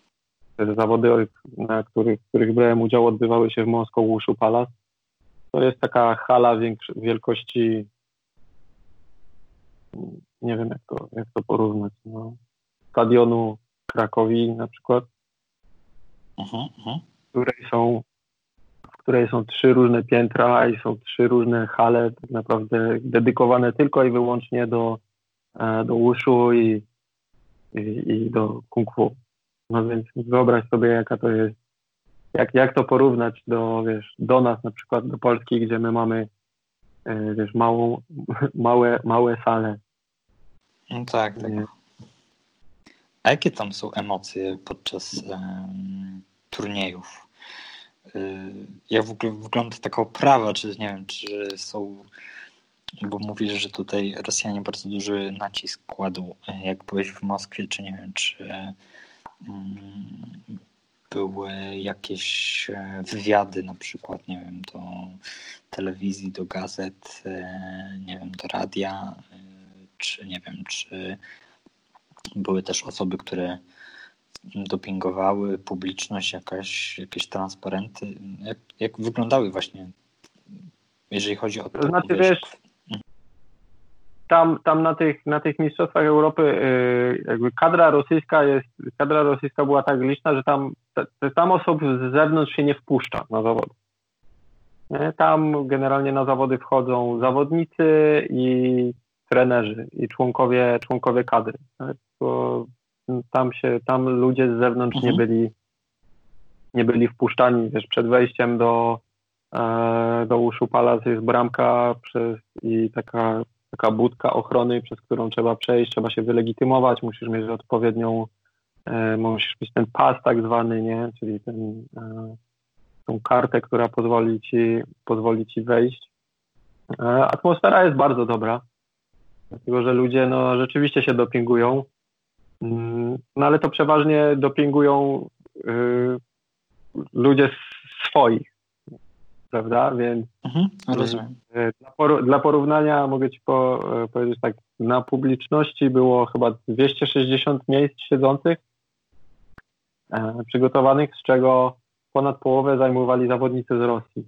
te zawody, na których, w których brałem udział, odbywały się w Moskwie Wushu Palace. To jest taka hala wielkości, nie wiem jak to, jak to porównać, no, stadionu Krakowi na przykład, uh-huh, uh-huh. w której są której są trzy różne piętra i są trzy różne hale tak naprawdę dedykowane tylko i wyłącznie do, e, do uszu i, i, i do kung fu. No więc wyobraź sobie, jaka to jest, jak, jak to porównać do, wiesz, do nas na przykład, do Polski, gdzie my mamy, e, wiesz, małą, małe, małe sale. No tak, tak. A jakie tam są emocje podczas um, turniejów? Y, jak w ogóle wygląda taka oprawa, czy nie wiem, czy są, bo mówisz, że tutaj Rosjanie bardzo duży nacisk kładą, jak byłeś w Moskwie, czy nie wiem, czy um, były jakieś e, wywiady na przykład, nie wiem, do telewizji, do gazet, e, nie wiem, do radia, e, czy nie wiem, czy były też osoby, które dopingowały, publiczność, jakaś, jakieś transparenty. Jak, jak wyglądały właśnie, jeżeli chodzi o to? Znaczy, wiesz, tam, tam na, tych, na tych mistrzostwach Europy yy, jakby kadra rosyjska jest, kadra rosyjska była tak liczna, że tam, tam osób z zewnątrz się nie wpuszcza na zawody. Tam generalnie na zawody wchodzą zawodnicy i trenerzy i członkowie, członkowie kadry. Bo tam się, tam ludzie z zewnątrz mhm. nie byli nie byli wpuszczani, wiesz, przed wejściem do, e, do Uszu Palace jest bramka przez, i taka, taka budka ochrony, przez którą trzeba przejść, trzeba się wylegitymować, musisz mieć odpowiednią, e, musisz mieć ten pas tak zwany, nie, czyli ten, e, tą kartę, która pozwoli ci, pozwoli ci wejść. Atmosfera jest bardzo dobra, dlatego że ludzie no, rzeczywiście się dopingują, no ale to przeważnie dopingują y, ludzie swoich, prawda? Więc mhm, rozumiem. Y, dla, por, dla, porównania mogę Ci po, y, powiedzieć tak, na publiczności było chyba 260 miejsc siedzących e, przygotowanych, z czego ponad połowę zajmowali zawodnicy z Rosji.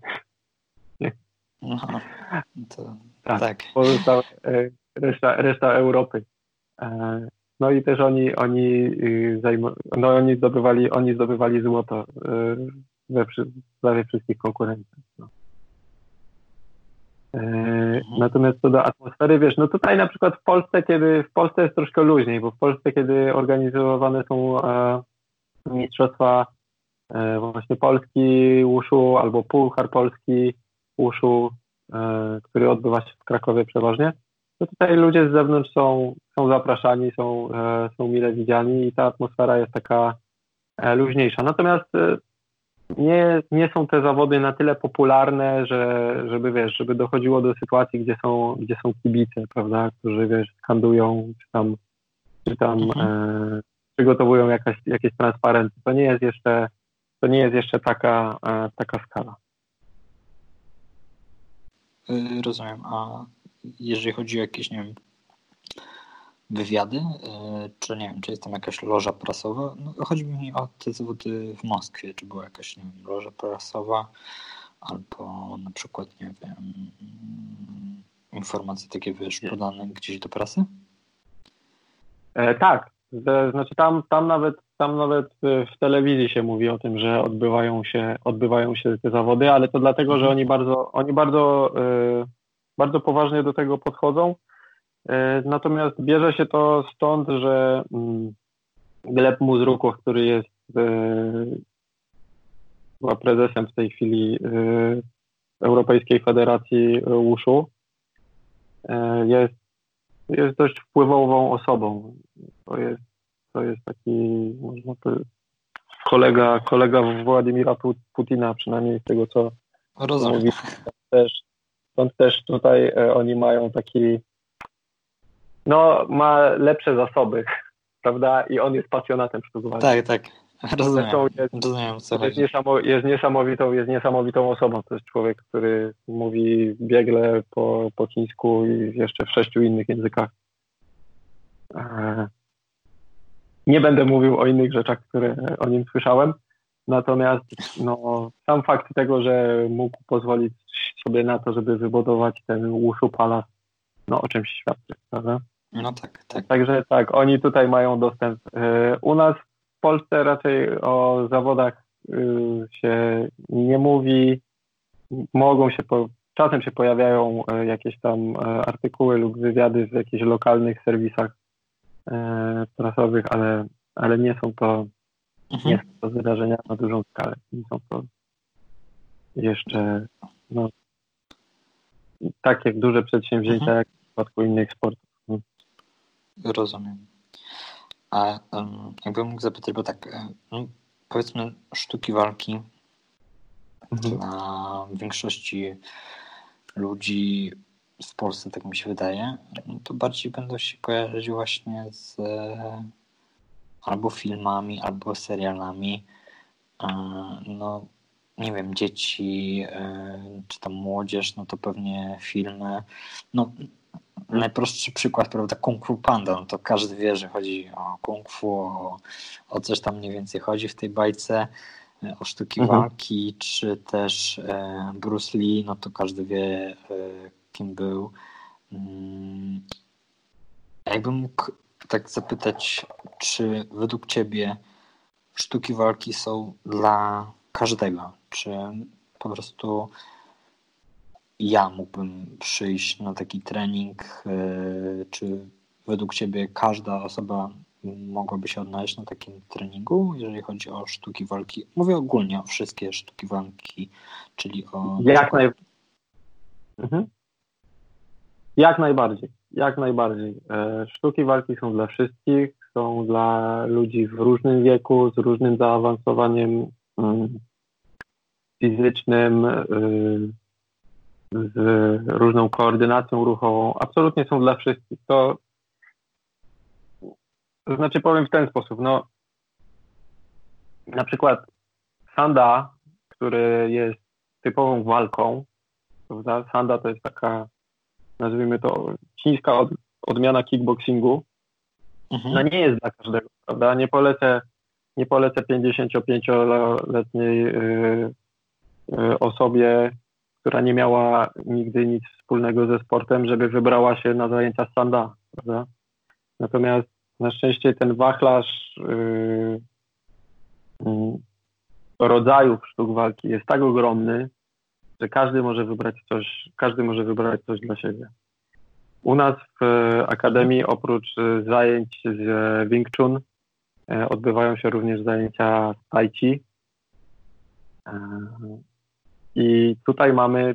Aha, to, tak. tak. Pozostałe, reszta, reszta Europy. E, no i też oni, oni, y, no oni zdobywali, oni zdobywali złoto y, we prawie wszystkich konkurencjach. No. E, mhm. Natomiast co do atmosfery, wiesz, no tutaj na przykład w Polsce, kiedy w Polsce jest troszkę luźniej, bo w Polsce, kiedy organizowane są e, mistrzostwa właśnie Polski Łuszu albo Puchar Polski Łuszu, który odbywa się w Krakowie przeważnie, to tutaj ludzie z zewnątrz są, są zapraszani, są, e, są mile widziani i ta atmosfera jest taka e, luźniejsza. Natomiast e, nie, nie są te zawody na tyle popularne, że, żeby wiesz, żeby dochodziło do sytuacji, gdzie są, gdzie są kibice, prawda, którzy wiesz, skandują, czy tam, czy tam mhm. e, przygotowują jakaś, jakieś transparenty. To nie jest jeszcze, to nie jest jeszcze taka, e, taka skala. Yy, rozumiem. A jeżeli chodzi o jakieś, nie wiem, wywiady, yy, czy nie wiem, czy jest tam jakaś loża prasowa? No, chodzi mi o te zawody w Moskwie. Czy była jakaś, nie wiem, loża prasowa? Albo na przykład, nie wiem, informacje takie, wiesz, podane gdzieś do prasy? E, tak, znaczy tam, tam, nawet, tam nawet w telewizji się mówi o tym, że odbywają się, odbywają się te zawody, ale to dlatego, że oni bardzo, oni bardzo, e, bardzo poważnie do tego podchodzą. E, natomiast bierze się to stąd, że mm, Gleb Muzrukow, który jest chyba prezesem w tej chwili Europejskiej Federacji Wushu, jest jest dość wpływową osobą. To jest, to jest taki, można powiedzieć, kolega, kolega Władimira Putina, przynajmniej z tego, co Rozumiem. mówi. Też, stąd też tutaj e, oni mają taki, no, ma lepsze zasoby, prawda? I on jest pasjonatem sztuk. Tak, tak. Rozumiem. Jest, Rozumiem co jest, niesamo, jest, niesamowitą, jest niesamowitą osobą. To jest człowiek, który mówi biegle po, po chińsku i jeszcze w sześciu innych językach. E, nie będę mówił o innych rzeczach, które o nim słyszałem. Natomiast no, sam fakt tego, że mógł pozwolić sobie na to, żeby wybudować ten Wushu Palace, no o czymś świadczy, prawda? No tak, tak. Także tak, oni tutaj mają dostęp. E, u nas Polsce raczej o zawodach y, się nie mówi. Mogą się, po, czasem się pojawiają e, jakieś tam e, artykuły lub wywiady w jakichś lokalnych serwisach prasowych, ale, ale nie są to mhm. nie są to wydarzenia na dużą skalę. Nie są to jeszcze no, tak jak duże przedsięwzięcia, mhm. jak w przypadku innych sportów. Rozumiem. A um, jakbym mógł zapytać, bo tak, no, powiedzmy sztuki walki mhm. dla większości ludzi w Polsce, tak mi się wydaje, no to bardziej będą się kojarzyć właśnie z albo filmami, albo serialami. E, no, nie wiem, dzieci, czy tam młodzież, no to pewnie filmy. No, najprostszy przykład, prawda, Kung Fu Panda, no to każdy wie, że chodzi o Kung Fu, o, o coś tam mniej więcej chodzi w tej bajce, e, o sztuki mhm. walki, czy też e, Bruce Lee, no to każdy wie, e, kim był. Mm, jakbym mógł tak zapytać, czy według Ciebie sztuki walki są dla każdego? Czy po prostu ja mógłbym przyjść na taki trening? E, czy według Ciebie każda osoba mogłaby się odnaleźć na takim treningu, jeżeli chodzi o sztuki walki? Mówię ogólnie o wszystkie sztuki walki, czyli o. Jak, naj... mhm. Jak najbardziej. Jak najbardziej. E, sztuki walki są dla wszystkich, są dla ludzi w różnym wieku, z różnym zaawansowaniem mm, fizycznym, y, z różną koordynacją ruchową, absolutnie są dla wszystkich. To, znaczy powiem w ten sposób, no na przykład sanda, który jest typową walką, prawda? Sanda to jest taka, nazwijmy to, chińska od, odmiana kickboxingu. Mhm. No nie jest dla każdego, prawda? Nie polecę, nie polecę 55-letniej yy, yy, osobie która nie miała nigdy nic wspólnego ze sportem, żeby wybrała się na zajęcia standa, prawda? Natomiast na szczęście ten wachlarz yy, rodzajów sztuk walki jest tak ogromny, że każdy może wybrać coś, każdy może wybrać coś dla siebie. U nas w Akademii oprócz zajęć z Wing Chun e, odbywają się również zajęcia z Tai Chi. E, i tutaj mamy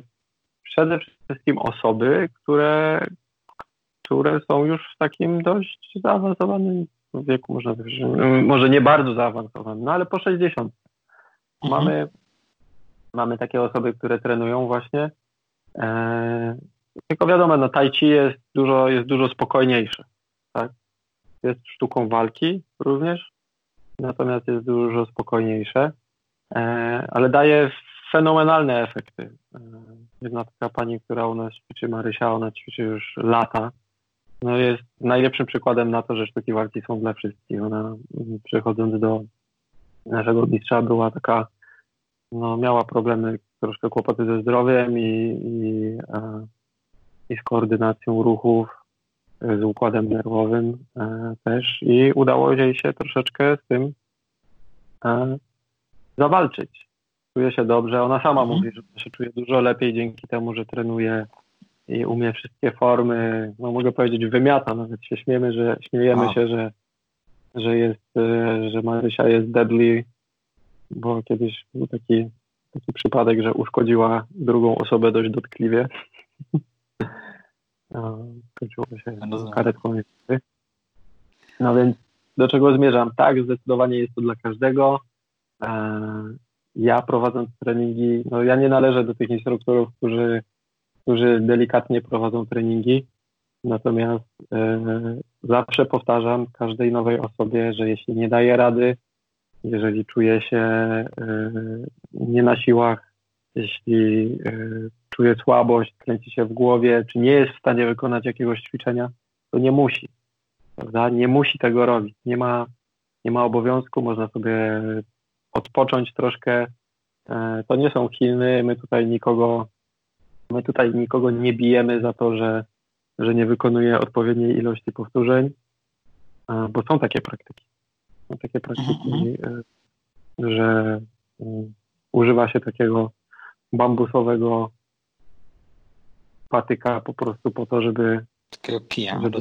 przede wszystkim osoby, które, które są już w takim dość zaawansowanym wieku, można powiedzieć, może nie bardzo zaawansowanym, no ale po 60. Mhm. Mamy, mamy takie osoby, które trenują właśnie. E, tylko wiadomo, no tai chi jest dużo, jest dużo spokojniejsze. Tak? Jest sztuką walki również, natomiast jest dużo spokojniejsze, e, ale daje fenomenalne efekty. E, jedna taka pani, która u nas ćwiczy, Marysia, ona ćwiczy już lata. No jest najlepszym przykładem na to, że sztuki walki są dla wszystkich. Ona przechodząc do naszego mistrza była taka, no miała problemy, troszkę kłopoty ze zdrowiem i, i, e, i z koordynacją ruchów, z układem nerwowym też i udało jej się troszeczkę z tym zawalczyć. Czuje się dobrze. Ona sama mhm. mówi, że się czuje dużo lepiej dzięki temu, że trenuje i umie wszystkie formy, no mogę powiedzieć, wymiata. Nawet się śmiemy, że śmiejemy A. się, że, że jest, e, że Marysia jest deadly, bo kiedyś był taki, taki przypadek, że uszkodziła drugą osobę dość dotkliwie. Skończyło się karetką. No więc do czego zmierzam? Tak, zdecydowanie jest to dla każdego. E, ja prowadząc treningi, no ja nie należę do tych instruktorów, którzy, którzy delikatnie prowadzą treningi, natomiast e, zawsze powtarzam każdej nowej osobie, że jeśli nie daje rady, jeżeli czuje się e, nie na siłach, jeśli czuje słabość, kręci się w głowie, czy nie jest w stanie wykonać jakiegoś ćwiczenia, to nie musi. Prawda? Nie musi tego robić. Nie ma, nie ma obowiązku, można sobie odpocząć troszkę. E, to nie są Chiny, my tutaj nikogo, my tutaj nikogo nie bijemy za to, że, że nie wykonuje odpowiedniej ilości powtórzeń, e, bo są takie praktyki. Są takie praktyki, mhm. e, że mm, używa się takiego bambusowego patyka po prostu po to, żeby takiego kija, żeby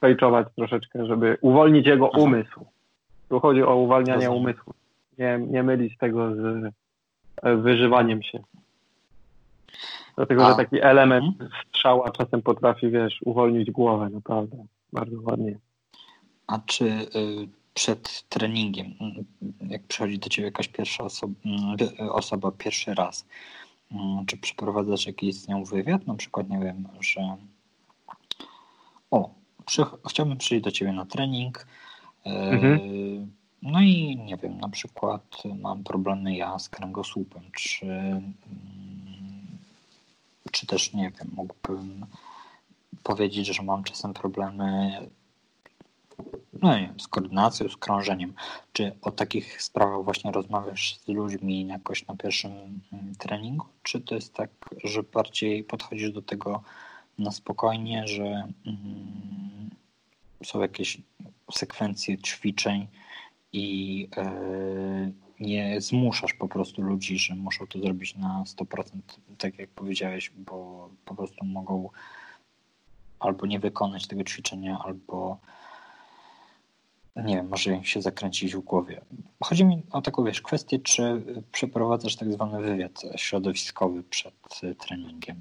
fejczować troszeczkę, żeby uwolnić jego umysł. Tu chodzi o uwalnianie rozumiem. umysłu nie, nie mylić tego z e, wyżywaniem się. Dlatego, A. że taki element mhm. strzała czasem potrafi, wiesz, uwolnić głowę, naprawdę. Bardzo ładnie. A czy y, przed treningiem, jak przychodzi do ciebie jakaś pierwsza osoba, osoba pierwszy raz, czy przeprowadzasz jakiś z nią wywiad? Na przykład, nie wiem, że o, przy, chciałbym przyjść do ciebie na trening, y, mhm. No i nie wiem, na przykład mam problemy ja z kręgosłupem, czy, mm, czy też nie wiem, mógłbym powiedzieć, że mam czasem problemy no nie wiem, z koordynacją, z krążeniem. Czy o takich sprawach właśnie rozmawiasz z ludźmi jakoś na pierwszym mm, treningu? Czy to jest tak, że bardziej podchodzisz do tego na spokojnie, że mm, są jakieś sekwencje ćwiczeń, i e, nie zmuszasz po prostu ludzi, że muszą to zrobić na 100%, tak jak powiedziałeś, bo po prostu mogą albo nie wykonać tego ćwiczenia, albo nie wiem, może im się zakręcić w głowie. Chodzi mi o taką, wiesz, kwestię, czy przeprowadzasz tak zwany wywiad środowiskowy przed treningiem?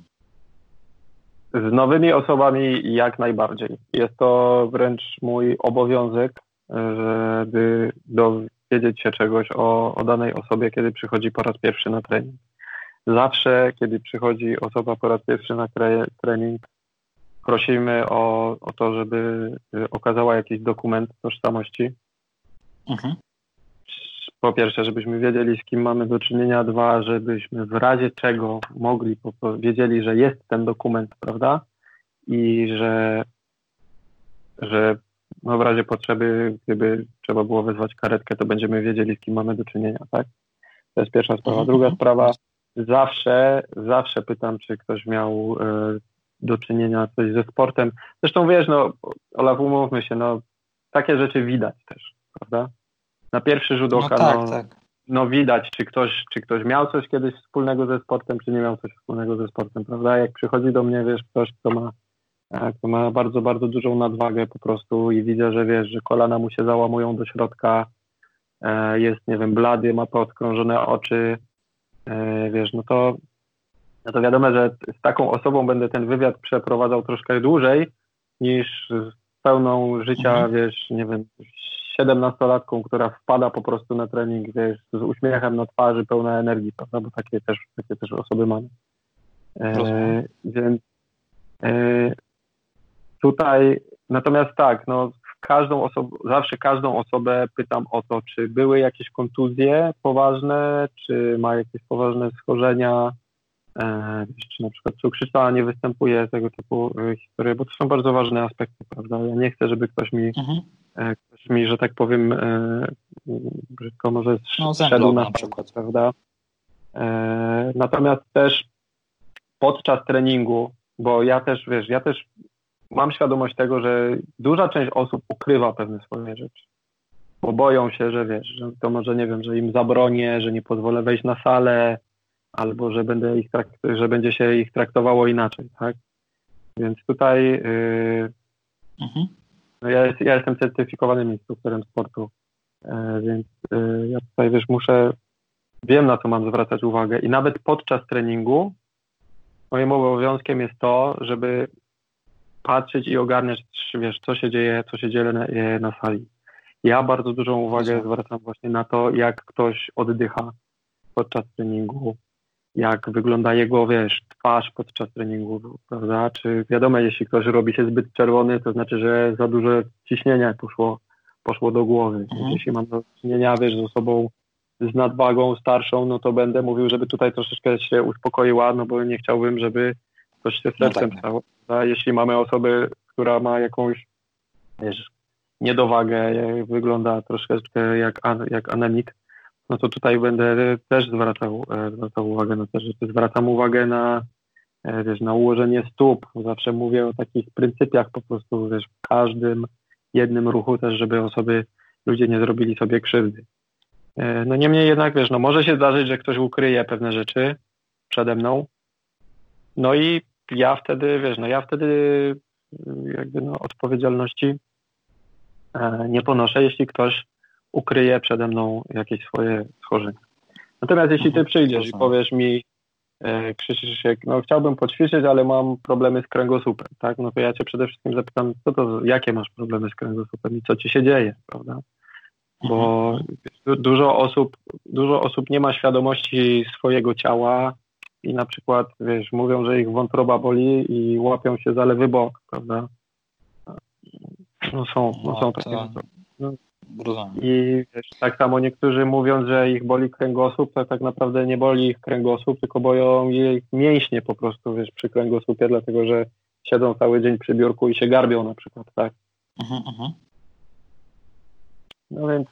Z nowymi osobami jak najbardziej. Jest to wręcz mój obowiązek, żeby dowiedzieć się czegoś o, o danej osobie, kiedy przychodzi po raz pierwszy na trening. Zawsze, kiedy przychodzi osoba po raz pierwszy na trening, prosimy o, o to, żeby okazała jakiś dokument tożsamości. Mhm. Po pierwsze, żebyśmy wiedzieli, z kim mamy do czynienia. Dwa, żebyśmy w razie czego mogli, wiedzieli, że jest ten dokument, prawda? I że, że no w razie potrzeby, gdyby trzeba było wezwać karetkę, to będziemy wiedzieli, z kim mamy do czynienia, tak? To jest pierwsza sprawa. Mhm. Druga sprawa, zawsze, zawsze pytam, czy ktoś miał e, do czynienia coś ze sportem. Zresztą wiesz, no, Olaf, umówmy się, no, takie rzeczy widać też, prawda? Na pierwszy rzut oka, no, tak, no, tak. no widać, czy ktoś, czy ktoś miał coś kiedyś wspólnego ze sportem, czy nie miał coś wspólnego ze sportem, prawda? Jak przychodzi do mnie, wiesz, ktoś, kto ma tak, to ma bardzo, bardzo dużą nadwagę po prostu i widzę, że wiesz, że kolana mu się załamują do środka, e, jest, nie wiem, blady, ma podkrążone oczy, e, wiesz, no to, no to wiadomo, że z taką osobą będę ten wywiad przeprowadzał troszkę dłużej niż z pełną życia, mhm. wiesz, nie wiem, siedemnastolatką, która wpada po prostu na trening, wiesz, z uśmiechem na twarzy, pełna energii, prawda, bo takie też, takie też osoby mamy. E, więc e, Tutaj natomiast tak, no, każdą osobę, zawsze każdą osobę pytam o to, czy były jakieś kontuzje poważne, czy ma jakieś poważne schorzenia, czy na przykład cukrzyca nie występuje, tego typu e, historie, bo to są bardzo ważne aspekty, prawda? Ja nie chcę, żeby ktoś mi, mhm. e, ktoś mi że tak powiem, e, brzydko może no, szedł na, na przykład, prawda? E, natomiast też podczas treningu, bo ja też, wiesz, ja też mam świadomość tego, że duża część osób ukrywa pewne swoje rzeczy, bo boją się, że wiesz, że to może, nie wiem, że im zabronię, że nie pozwolę wejść na salę, albo że, będę ich że będzie się ich traktowało inaczej, tak? Więc tutaj yy, mhm. no ja, jest, ja, jestem certyfikowanym instruktorem sportu, yy, więc yy, ja tutaj, wiesz, muszę, wiem na co mam zwracać uwagę i nawet podczas treningu moim obowiązkiem jest to, żeby patrzeć i ogarniać, wiesz, co się dzieje, co się dzieje na, e, na sali. Ja bardzo dużą uwagę zwracam właśnie na to, jak ktoś oddycha podczas treningu, jak wygląda jego, wiesz, twarz podczas treningu, prawda? Czy wiadomo, jeśli ktoś robi się zbyt czerwony, to znaczy, że za dużo ciśnienia poszło, poszło do głowy. Mhm. Jeśli mam do czynienia, wiesz, z osobą z nadwagą starszą, no to będę mówił, żeby tutaj troszeczkę się uspokoiła, no bo nie chciałbym, żeby coś się z sercem no stało. Jeśli mamy osobę, która ma jakąś wiesz, niedowagę, wygląda troszeczkę jak, jak anemik, no to tutaj będę też zwracał, e, zwracał uwagę na te rzeczy. Zwracam uwagę na, e, wiesz, na ułożenie stóp. Zawsze mówię o takich pryncypiach po prostu, wiesz, w każdym jednym ruchu też, żeby osoby, ludzie nie zrobili sobie krzywdy. E, no niemniej jednak, wiesz, no może się zdarzyć, że ktoś ukryje pewne rzeczy przede mną, no i ja wtedy, wiesz, no ja wtedy jakby no, odpowiedzialności nie ponoszę, jeśli ktoś ukryje przede mną jakieś swoje schorzenia. Natomiast jeśli ty mhm, przyjdziesz i powiesz mi, e, Krzysiek, no chciałbym poćwiczyć, ale mam problemy z kręgosłupem, tak? No to ja cię przede wszystkim zapytam, co to, jakie masz problemy z kręgosłupem i co ci się dzieje, prawda? Bo mhm. dużo osób, dużo osób nie ma świadomości swojego ciała, i na przykład, wiesz, mówią, że ich wątroba boli i łapią się za lewy bok, prawda? No są, no, no są takie osoby. No. I wiesz, tak samo niektórzy mówiąc, że ich boli kręgosłup, to tak naprawdę nie boli ich kręgosłup, tylko boją ich mięśnie po prostu, wiesz, przy kręgosłupie, dlatego że siedzą cały dzień przy biurku i się garbią na przykład, tak? Uh-huh, uh-huh. No więc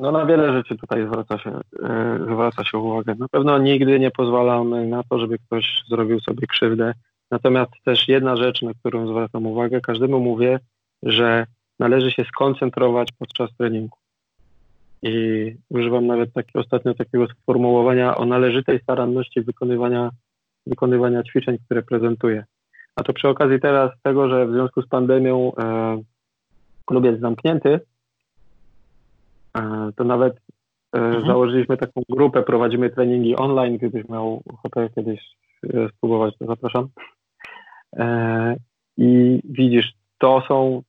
no na wiele rzeczy tutaj zwraca się, e, zwraca się uwagę. Na pewno nigdy nie pozwalamy na to, żeby ktoś zrobił sobie krzywdę. Natomiast też jedna rzecz, na którą zwracam uwagę, każdemu mówię, że należy się skoncentrować podczas treningu. I używam nawet taki, ostatnio takiego sformułowania o należytej staranności wykonywania, wykonywania ćwiczeń, które prezentuję. A to przy okazji teraz tego, że w związku z pandemią e, klub jest zamknięty, E, to nawet e, mhm. założyliśmy taką grupę, prowadzimy treningi online, gdybyś miał ochotę kiedyś e, spróbować, to zapraszam. I widzisz, to są,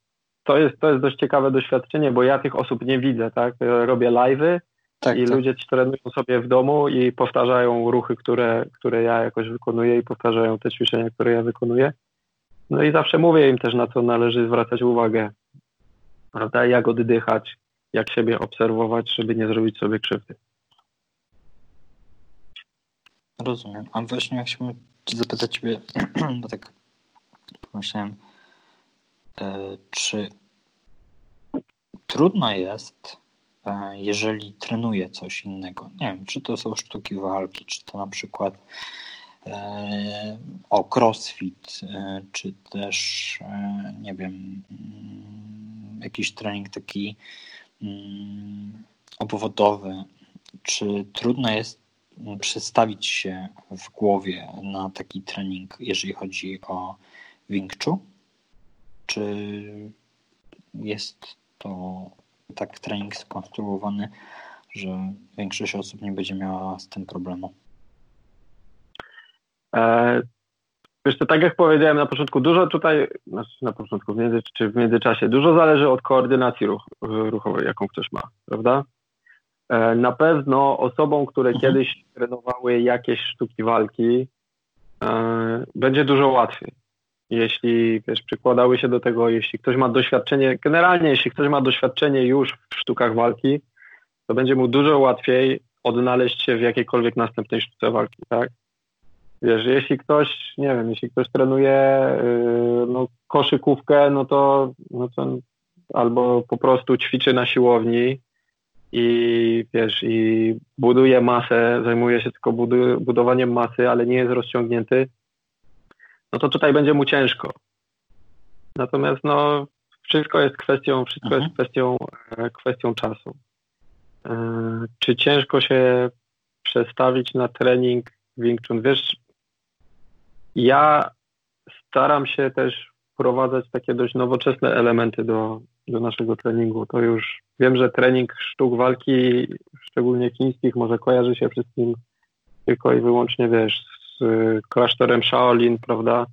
to jest, to jest dość ciekawe doświadczenie, bo ja tych osób nie widzę, tak? Robię live'y tak, i tak. ludzie trenują sobie w domu i powtarzają ruchy, które, które ja jakoś wykonuję i powtarzają te ćwiczenia, które ja wykonuję. No i zawsze mówię im też, na co należy zwracać uwagę, prawda? Jak oddychać, jak siebie obserwować, żeby nie zrobić sobie krzywdy. Rozumiem. A właśnie jak się zapytać Ciebie, bo tak pomyślałem, czy trudno jest, e, jeżeli trenuję coś innego, nie wiem, czy to są sztuki walki, czy to na przykład e, o crossfit, czy też, nie wiem, mm, jakiś trening taki Mm, obwodowy, czy trudno jest przestawić się w głowie na taki trening, jeżeli chodzi o Wing Chun? Czy jest to tak trening skonstruowany, że większość osób nie będzie miała z tym problemu? E, Wiesz, to tak jak powiedziałem na początku, dużo tutaj, znaczy na początku, w między, czy w międzyczasie, dużo zależy od koordynacji ruch, ruchowej, jaką ktoś ma, prawda? E, na pewno osobom, które mhm. kiedyś trenowały jakieś sztuki walki, e, będzie dużo łatwiej. Jeśli wiesz, przykładały się do tego, jeśli ktoś ma doświadczenie, generalnie jeśli ktoś ma doświadczenie już w sztukach walki, to będzie mu dużo łatwiej odnaleźć się w jakiejkolwiek następnej sztuce walki, tak? Wiesz, jeśli ktoś, nie wiem, jeśli ktoś trenuje yy, no, koszykówkę, no to, no to albo po prostu ćwiczy na siłowni i wiesz, i buduje masę, zajmuje się tylko budu budowaniem masy, ale nie jest rozciągnięty, no to tutaj będzie mu ciężko. Natomiast no, wszystko jest kwestią, wszystko jest mhm. kwestią, e, kwestią czasu. E, czy ciężko się przestawić na trening Wing Chun? Wiesz, ja staram się też wprowadzać takie dość nowoczesne elementy do, do naszego treningu. To już wiem, że trening sztuk walki, szczególnie chińskich, może kojarzy się wszystkim tylko i wyłącznie, wiesz, klasztorem Shaolin, prawda?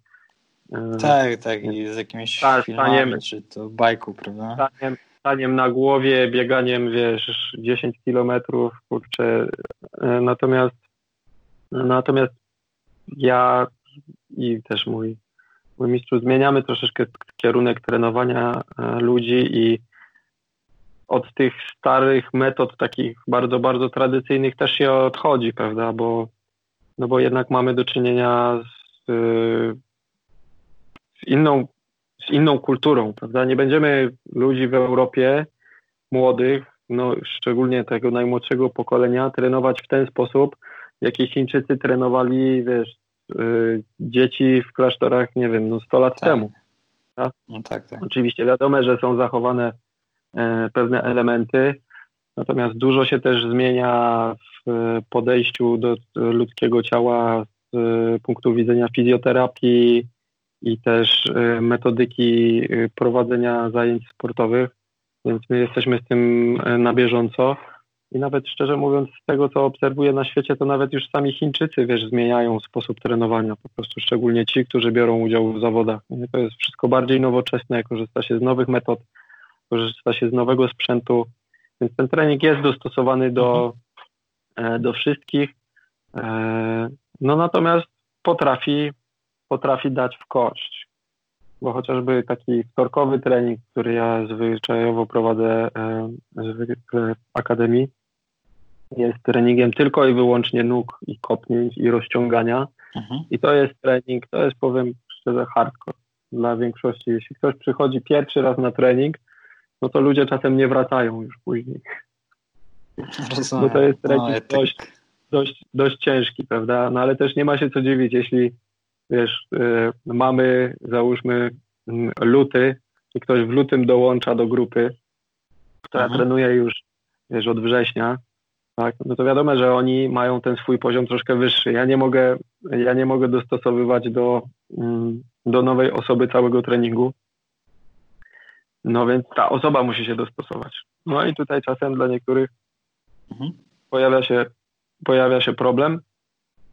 E, tak, tak, i z jakimiś tak, filmami, staniem, czy to bajku, prawda? Staniem, staniem na głowie, bieganiem, wiesz, 10 kilometrów, kurczę. E, natomiast natomiast ja i też mój, mój mistrzu zmieniamy troszeczkę kierunek trenowania e, ludzi i od tych starych metod, takich bardzo, bardzo tradycyjnych też się odchodzi, prawda, bo, no bo jednak mamy do czynienia z, z, inną, z inną kulturą, prawda, nie będziemy ludzi w Europie młodych, no szczególnie tego najmłodszego pokolenia, trenować w ten sposób, jaki Chińczycy trenowali, wiesz, y, dzieci w klasztorach, nie wiem, no 100 lat tak. temu. Tak? No tak, tak. Oczywiście wiadomo, że są zachowane e, pewne elementy, natomiast dużo się też zmienia w podejściu do ludzkiego ciała z punktu widzenia fizjoterapii i też e, metodyki e, prowadzenia zajęć sportowych, więc my jesteśmy z tym na bieżąco. I nawet szczerze mówiąc, z tego co obserwuję na świecie, to nawet już sami Chińczycy, wiesz, zmieniają sposób trenowania, po prostu szczególnie ci, którzy biorą udział w zawodach. To jest wszystko bardziej nowoczesne, korzysta się z nowych metod, korzysta się z nowego sprzętu, więc ten trening jest dostosowany do, mhm. do wszystkich. E, no natomiast potrafi, potrafi dać w kość, bo chociażby taki wtorkowy trening, który ja zwyczajowo prowadzę e, w akademii, jest treningiem tylko i wyłącznie nóg i kopnięć i rozciągania. Mhm. I to jest trening, to jest powiem szczerze hardcore dla większości. Jeśli ktoś przychodzi pierwszy raz na trening, no to ludzie czasem nie wracają już później. Rozumiem. Bo to jest no, dość, dość, dość ciężki, prawda? No ale też nie ma się co dziwić, jeśli wiesz, yy, mamy załóżmy luty i ktoś w lutym dołącza do grupy, która mhm. trenuje już wiesz, od września, tak, no to wiadomo, że oni mają ten swój poziom troszkę wyższy. Ja nie mogę, ja nie mogę dostosowywać do, mm, do nowej osoby całego treningu. No więc ta osoba musi się dostosować. No i tutaj czasem dla niektórych mhm. pojawia, się, pojawia się problem,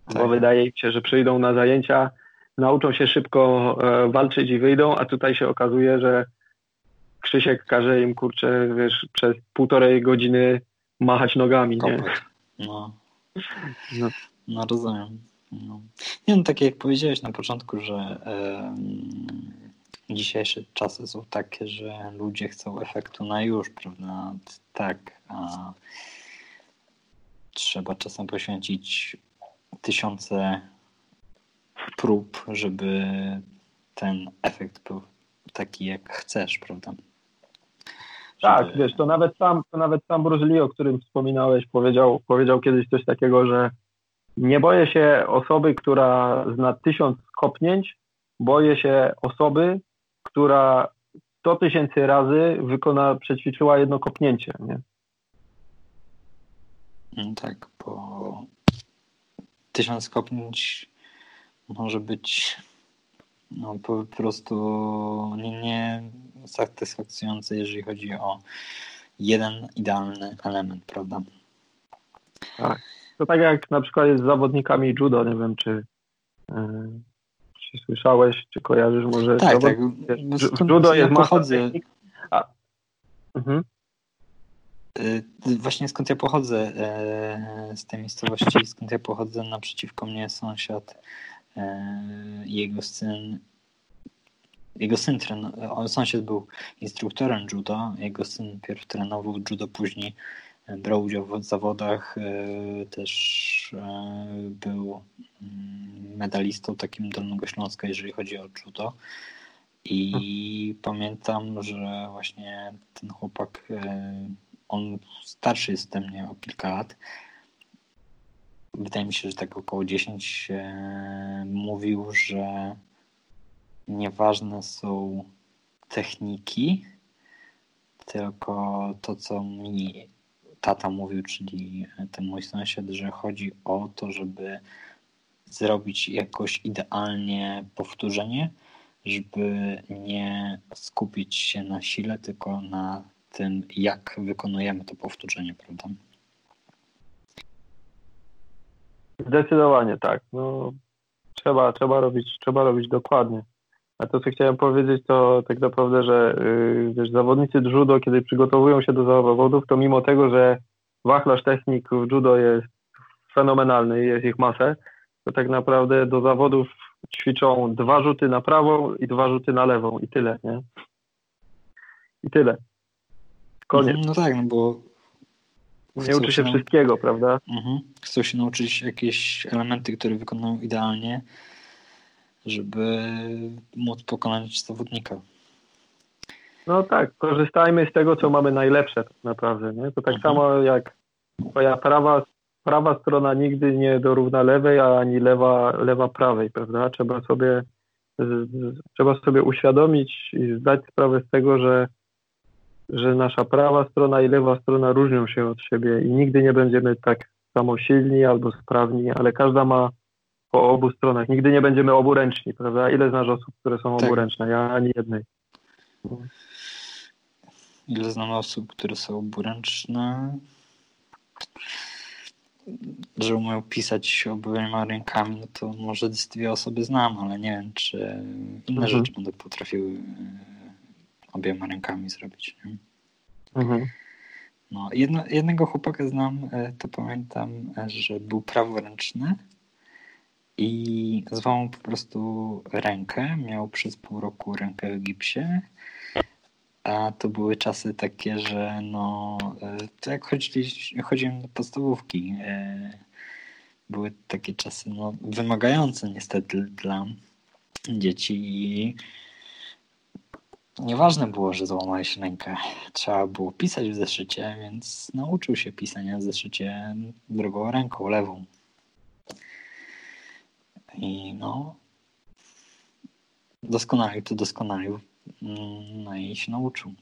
tak. bo wydaje mi się, że przyjdą na zajęcia, nauczą się szybko e, walczyć i wyjdą, a tutaj się okazuje, że Krzysiek każe im, kurczę, wiesz, przez półtorej godziny machać nogami, nie? No. no. No rozumiem. No. Nie no, tak jak powiedziałeś na początku, że y, dzisiejsze czasy są takie, że ludzie chcą efektu na już, prawda? Tak, a trzeba czasem poświęcić tysiące prób, żeby ten efekt był taki, jak chcesz, prawda? Tak, wiesz, to nawet sam, to nawet sam Bruce Lee, o którym wspominałeś, powiedział, powiedział kiedyś coś takiego, że nie boję się osoby, która zna tysiąc kopnięć, boję się osoby, która 100 tysięcy razy wykona, przećwiczyła jedno kopnięcie, nie? No tak, bo tysiąc kopnięć może być no, po prostu nie, satysfakcjonujące, jeżeli chodzi o jeden idealny element, prawda? Tak. To tak jak na przykład z zawodnikami judo, nie wiem czy, czy słyszałeś, czy kojarzysz może. Tak, tak. No, w judo jest pochodzę. A... Mhm. Y, właśnie skąd ja pochodzę, y, z tej miejscowości, skąd ja pochodzę, naprzeciwko mnie sąsiad, y, jego syn jego syn, sąsiad był instruktorem judo, jego syn pierw trenował judo, później brał udział w zawodach, też był mm, medalistą takim Dolnego Śląska, jeżeli chodzi o judo. I pamiętam, że właśnie ten chłopak, on starszy jest ode mnie o kilka lat, wydaje mi się, że tak około 10 e, mówił, że nieważne są techniki, tylko to, co mi tata mówił, czyli ten mój sąsiad, że chodzi o to, żeby zrobić jakoś idealnie powtórzenie, żeby nie skupić się na sile, tylko na tym, jak wykonujemy to powtórzenie, prawda? Zdecydowanie tak. No, trzeba, trzeba, robić, trzeba robić dokładnie. A to, co chciałem powiedzieć, to tak naprawdę, że yy, wiesz, zawodnicy judo, kiedy przygotowują się do zawodów, to mimo tego, że wachlarz technik w judo jest fenomenalny, jest ich masę, to tak naprawdę do zawodów ćwiczą dwa rzuty na prawą i dwa rzuty na lewą i tyle, nie? I tyle. Koniec. No tak, no bo nie uczy się wszystkiego, prawda? Mhm. Chcą się nauczyć jakieś elementy, które wykonują idealnie, żeby móc pokonać zawodnika. No tak, korzystajmy z tego, co mamy najlepsze tak naprawdę. Nie? To tak mhm. samo jak twoja prawa, prawa strona nigdy nie dorówna lewej, a ani lewa, lewa prawej, prawda? Trzeba sobie, trzeba sobie uświadomić i zdać sprawę z tego, że że nasza prawa strona i lewa strona różnią się od siebie i nigdy nie będziemy tak samo silni albo sprawni, ale każda ma po obu stronach. Nigdy nie będziemy oburęczni, prawda? Ile znasz osób, które są tak. oburęczne? Ja ani jednej. Ile znam osób, które są oburęczne? Że umieją pisać obiema rękami, no to może dwie osoby znam, ale nie wiem, czy inne mhm. rzeczy będą potrafiły obiema rękami zrobić. Nie? Mhm. No, jedno, jednego chłopaka znam, e, to pamiętam, e, że był praworęczny i zwał po prostu rękę. Miał przez pół roku rękę w gipsie. A to były czasy takie, że no, e, to jak chodziłem do podstawówki, były takie czasy no, wymagające niestety dla dzieci i Nieważne było, że złamałeś rękę. Trzeba było pisać w zeszycie, więc nauczył się pisania w zeszycie drugą ręką, lewą. I no, doskonalił to doskonalił. No i się nauczył.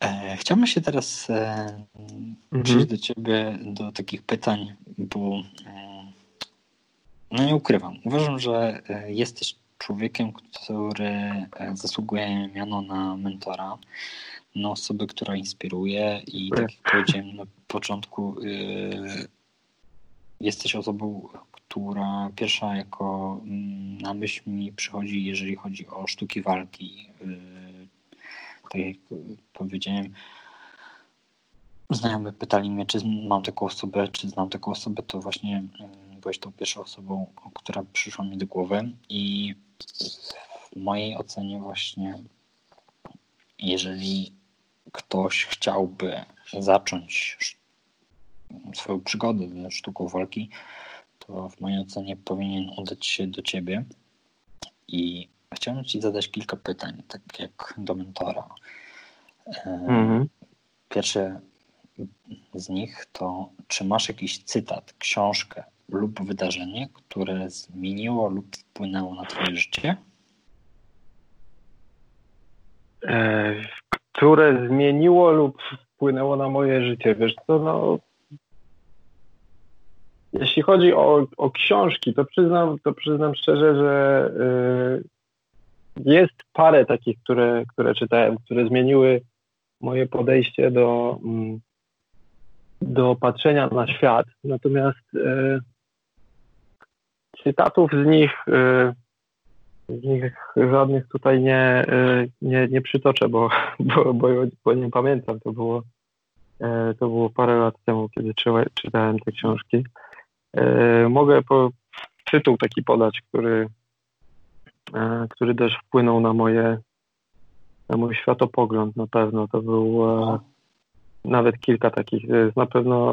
E, chciałbym się teraz e, mhm. przejść do ciebie, do takich pytań, bo e, no nie ukrywam. Uważam, że e, jesteś człowiekiem, który zasługuje miano na mentora, na osobę, która inspiruje i tak jak powiedziałem na początku, jesteś osobą, która pierwsza jako yy, na myśl mi przychodzi, jeżeli chodzi o sztuki walki. Yy, tak jak powiedziałem, znajomy pytali mnie, czy mam taką osobę, czy znam taką osobę, to właśnie byłeś tą pierwszą osobą, która przyszła mi do głowy i w mojej ocenie właśnie jeżeli ktoś chciałby zacząć swoją przygodę ze sztuką walki, to w mojej ocenie powinien udać się do ciebie i chciałem ci zadać kilka pytań, tak jak do mentora. Mhm. Pierwsze z nich to, czy masz jakiś cytat, książkę, lub wydarzenie, które zmieniło lub wpłynęło na Twoje życie? E, które zmieniło lub wpłynęło na moje życie. Wiesz co, no. Jeśli chodzi o, o książki, to przyznam, to przyznam szczerze, że y, jest parę takich, które, które czytałem, które zmieniły moje podejście do, mm, do patrzenia na świat. Natomiast y, cytatów z nich, y, z nich żadnych tutaj nie, y, nie, nie przytoczę, bo, bo, bo, bo nie pamiętam. To było, e, to było parę lat temu, kiedy czytałem te książki. E, mogę po, tytuł taki podać, który, e, który też wpłynął na moje na mój światopogląd na pewno. To był e, nawet kilka takich. Na pewno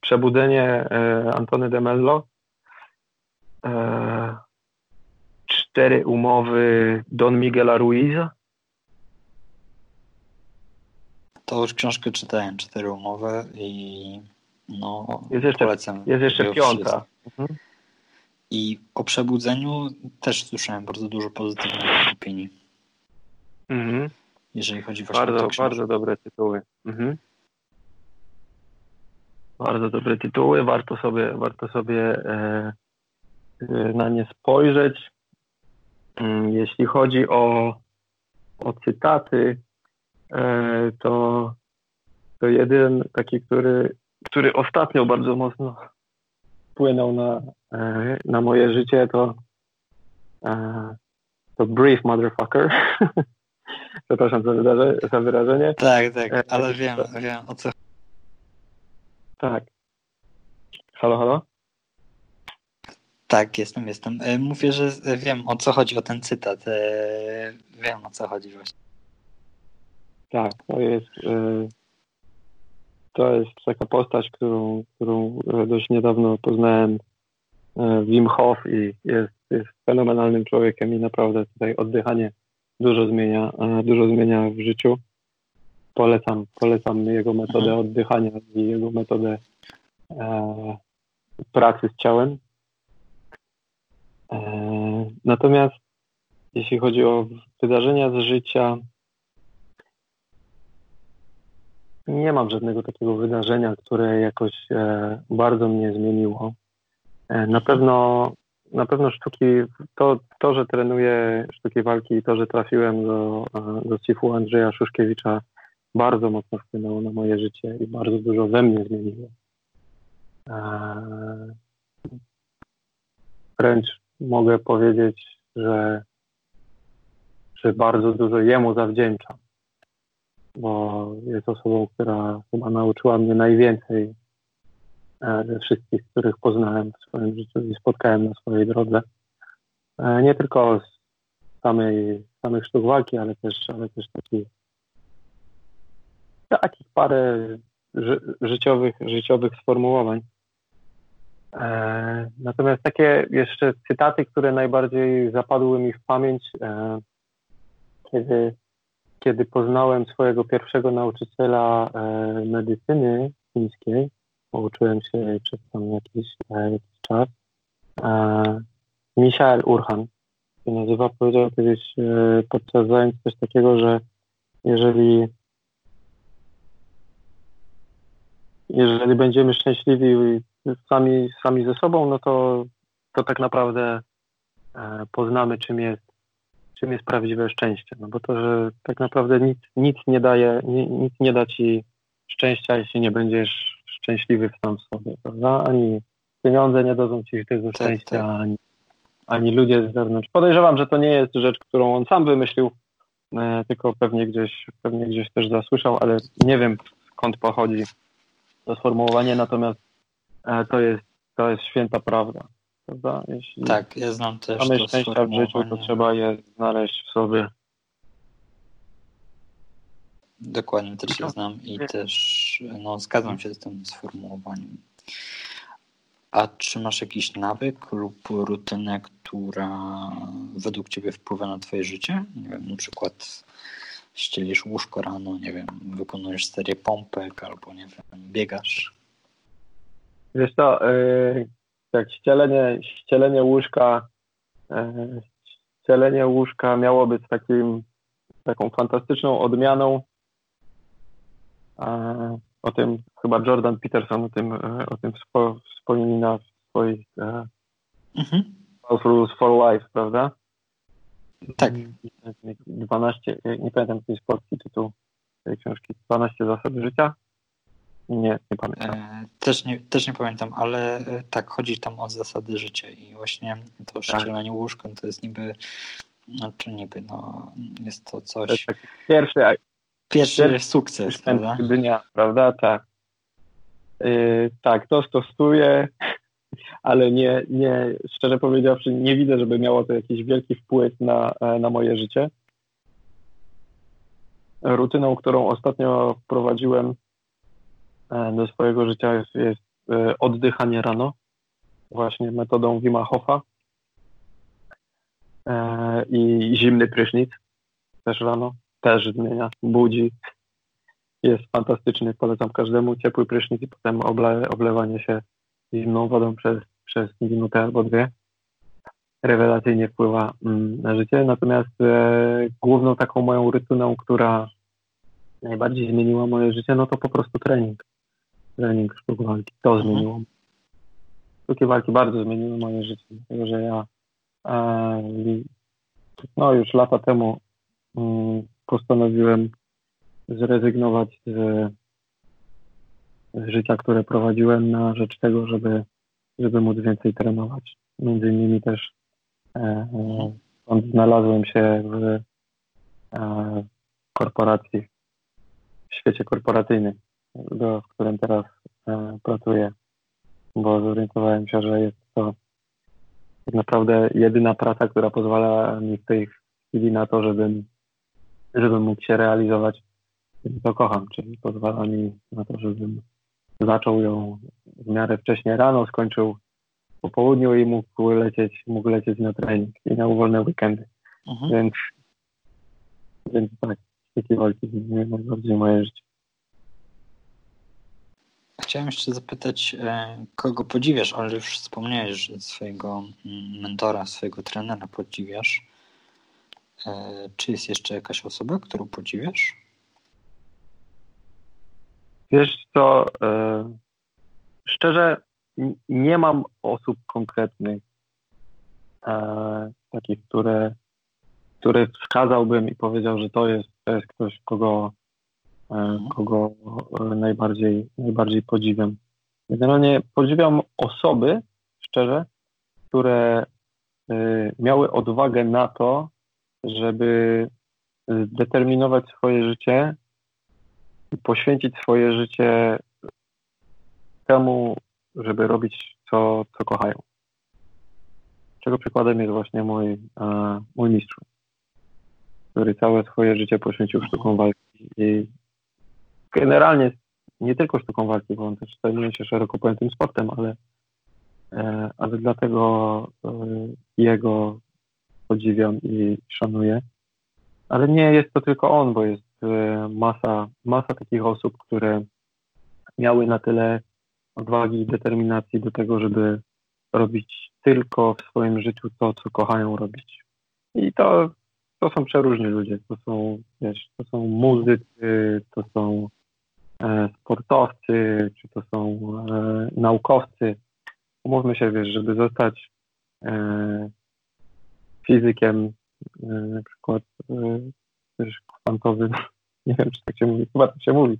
Przebudzenie Antony de Mello, cztery umowy Don Miguela Ruiza. To już książkę czytałem, cztery umowy i no, jest jeszcze, polecam. Jest jeszcze piąta. Mhm. I o przebudzeniu też słyszałem bardzo dużo pozytywnych opinii. Mhm. Jeżeli chodzi właśnie bardzo, o Bardzo dobre tytuły. Mhm. Bardzo dobre tytuły. Warto sobie, warto sobie e, e na nie spojrzeć. Mm, jeśli chodzi o, o cytaty, e, to, to jeden taki, który, który ostatnio bardzo mocno wpłynął na, e, na moje życie, to, e, to Brief Motherfucker. Przepraszam za, za wyrażenie. Tak, tak, ale wiem, wiem o co. Tak. Halo, halo? Tak, jestem, jestem. E, mówię, że wiem o co chodzi o ten cytat. E, wiem o co chodzi właśnie. Tak, to jest e, to jest taka postać, którą, którą dość niedawno poznałem Wim Hof i jest, jest fenomenalnym człowiekiem i naprawdę tutaj oddychanie dużo zmienia, dużo zmienia w życiu. Polecam, polecam jego metodę mhm. oddychania i jego metodę e, pracy z ciałem. E, natomiast jeśli chodzi o wydarzenia z życia, nie mam żadnego takiego wydarzenia, które jakoś e, bardzo mnie zmieniło. E, na pewno, na pewno sztuki, to, to, że trenuję sztuki walki i to, że trafiłem do, do CIF-u Andrzeja Szuszkiewicza bardzo mocno wpłynęło na moje życie i bardzo dużo we mnie zmieniło. Wręcz mogę powiedzieć, że, że bardzo dużo jemu zawdzięczam, bo jest osobą, która chyba nauczyła mnie najwięcej e, ze wszystkich, których poznałem w swoim życiu i spotkałem na swojej drodze. E, nie tylko z samej, samych sztuk walki, ale też, ale też takich, takich parę ży, życiowych, życiowych sformułowań. E, natomiast takie jeszcze cytaty, które najbardziej zapadły mi w pamięć, kiedy, kiedy poznałem swojego pierwszego nauczyciela e, medycyny chińskiej, uczyłem się przez tam jakiś, jakiś czas, Michael Urhan się nazywa, powiedział kiedyś podczas zajęć coś takiego, że jeżeli jeżeli będziemy szczęśliwi sami, sami ze sobą, no to, to tak naprawdę e, poznamy, czym jest, czym jest prawdziwe szczęście. No bo to, że tak naprawdę nic, nic nie daje, nic nie da ci szczęścia, jeśli nie będziesz szczęśliwy sam w sobie, prawda? Ani pieniądze nie dadzą ci tego tak, szczęścia, tak. Ani, ani ludzie z zewnątrz. Podejrzewam, że to nie jest rzecz, którą on sam wymyślił, e, tylko pewnie gdzieś, pewnie gdzieś też zasłyszał, ale nie wiem skąd pochodzi to sformułowanie, natomiast E, to jest, to jest święta prawda. Prawda? Jeśli tak, ja znam też mamy szczęścia w życiu, to trzeba je znaleźć w sobie. Dokładnie, też je znam i też no, zgadzam się z tym sformułowaniem. A czy masz jakiś nawyk lub rutynę, która według Ciebie wpływa na Twoje życie? Nie wiem, na przykład ścielisz łóżko rano, nie wiem, wykonujesz serię pompek albo nie wiem, biegasz. Wiesz co, yy, tak ścielenie, ścielenie łóżka yy, ścielenie łóżka miało być takim taką fantastyczną odmianą o tym chyba Jordan Peterson o tym, o tym wspomina w swoich mhm. Rules for Life, prawda? Tak. 12, nie pamiętam jaki jest polski tytuł tej książki, 12 zasad życia. Nie, nie pamiętam. E, też, nie, też nie pamiętam, ale e, tak, chodzi tam o zasady życia i właśnie to tak. szczelenie tak. łóżką to jest niby, znaczy niby, no, jest to coś... To jest pierwszy, pierwszy, pierwszy sukces, prawda? dnia, prawda? Tak. Yy, tak, to stosuję ale nie, nie, szczerze powiedziawszy, nie widzę, żeby miało to jakiś wielki wpływ na, na moje życie. Rutyną, którą ostatnio wprowadziłem e, do swojego życia jest, jest e, oddychanie rano, właśnie metodą Wima Hofa e, i zimny prysznic też rano, też zmienia, budzi, jest fantastyczny, polecam każdemu, ciepły prysznic i potem oble, oblewanie się zimną wodą przez, przez minutę albo dwie rewelacyjnie wpływa mm, na życie. Natomiast e, główną taką moją rutyną, która najbardziej zmieniła moje życie, no to po prostu trening. Trening sztuk walki. To mhm. zmieniło. Sztuki walki bardzo zmieniły moje życie, dlatego że ja e, no już lata temu mm, postanowiłem zrezygnować z, z życia, które prowadziłem na rzecz tego, żeby, żeby móc więcej trenować. Między innymi też e, e, znalazłem się w e, korporacji, w świecie korporacyjnym, do, w którym teraz e, pracuję, bo zorientowałem się, że jest to tak naprawdę jedyna praca, która pozwala mi w tej chwili na to, żebym, żebym mógł się realizować to kocham, czyli pozwala mi na to, żebym zaczął ją w miarę wcześnie rano, skończył po południu i mógł lecieć, mógł lecieć na trening i na wolne weekendy. Mhm. Więc, więc tak, takie walki najbardziej moje życie. Chciałem jeszcze zapytać, e, kogo podziwiasz, ale już wspomniałeś, że swojego mm, mentora, swojego trenera podziwiasz. E, czy jest jeszcze jakaś osoba, którą podziwiasz? Wiesz co, e, szczerze nie mam osób konkretnych, takich, które, które wskazałbym i powiedział, że to jest, to jest ktoś, kogo. Kogo najbardziej, najbardziej podziwiam. Generalnie podziwiam osoby, szczerze, które miały odwagę na to, żeby zdeterminować swoje życie poświęcić swoje życie temu, żeby robić to, co kochają. Czego przykładem jest właśnie mój, e, mój mistrz, który całe swoje życie poświęcił sztukom walki i generalnie nie tylko sztuką walki, bo on też zajmuje się szeroko pojętym sportem, ale, e, ale dlatego e, jego podziwiam i szanuję. Ale nie jest to tylko on, bo jest masa, masa takich osób, które miały na tyle odwagi i determinacji do tego, żeby robić tylko w swoim życiu to, co kochają robić. I to, to są przeróżni ludzie. To są, wiesz, to są muzycy, to są e, sportowcy, czy to są e, naukowcy. Umówmy się, wiesz, żeby zostać e, fizykiem, e, na przykład e, też kwantowym, nie wiem, czy tak się mówi, chyba tak się mówi,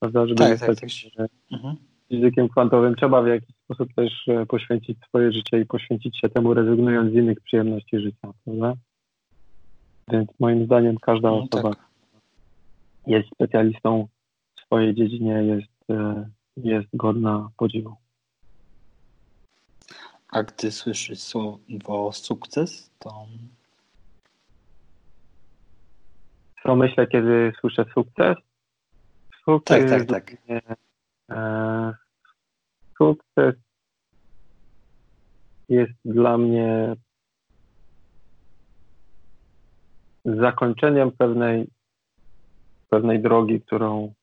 prawda, żeby tak, zostać tak, tak. Mhm. fizykiem kwantowym, trzeba w jakiś sposób też e, poświęcić swoje życie i poświęcić się temu, rezygnując z innych przyjemności życia, prawda? Więc moim zdaniem każda no, osoba tak. jest specjalistą swojej dziedzinie, jest, e, jest godna podziwu. A gdy słyszysz słowo sukces, to co myślę, kiedy słyszę sukces? Sukces tak, tak, tak. E, sukces jest dla mnie zakończeniem pewnej, pewnej drogi, którą,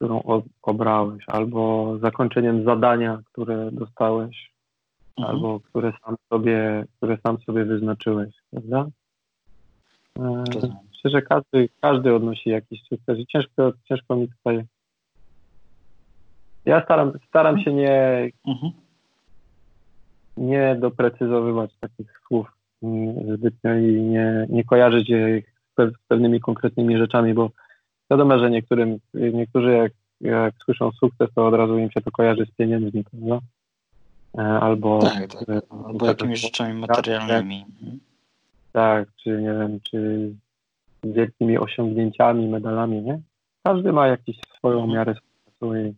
którą obrałeś, albo zakończeniem zadania, które dostałeś, mhm. albo które sam sobie, które sam sobie wyznaczyłeś, prawda? E, myślę, że każdy, każdy odnosi jakiś sukces i ciężko, ciężko mi tutaj. Ja staram, staram się nie, mhm. nie doprecyzowywać takich słów zbytnio i nie, nie kojarzyć je z pewnymi konkretnymi rzeczami, bo wiadomo, że niektórym, niektórzy jak, jak słyszą sukces, to od razu im się to kojarzy z pieniędzmi, prawda? E, albo, tak, tak. albo jakimiś rzeczami materialnymi. Tak, czy nie wiem, czy wielkimi osiągnięciami, medalami, nie? Każdy ma jakąś swoją mhm. miarę sukcesu i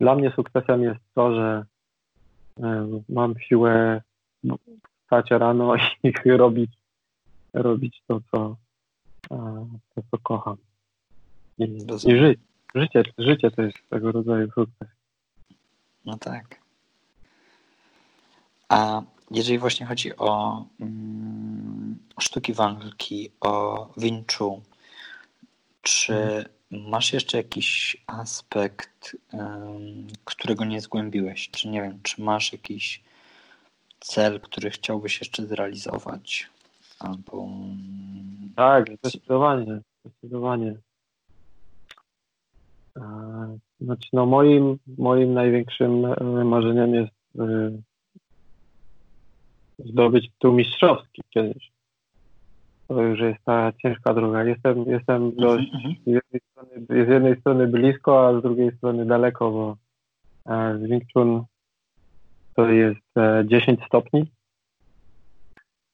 dla mnie sukcesem jest to, że mam siłę wstać rano i robić, robić to, co, to, co kocham. I, i żyć. Życie, życie to jest tego rodzaju sukces. No tak. A jeżeli właśnie chodzi o mm, sztuki walki, o Wing Chun, czy mhm. masz jeszcze jakiś aspekt, um, którego nie zgłębiłeś? Czy nie wiem, czy masz jakiś cel, który chciałbyś jeszcze zrealizować? Albo. Tak, zdecydowanie. Zdecydowanie. Znaczy, no moim, moim największym e, marzeniem jest e, zdobyć tu mistrzowski kiedyś. To już jest ta ciężka droga. Jestem, jestem mhm, dość mhm. z, jednej strony, z jednej strony blisko, a z drugiej strony daleko, bo e, z Wing Chun to jest 10 stopni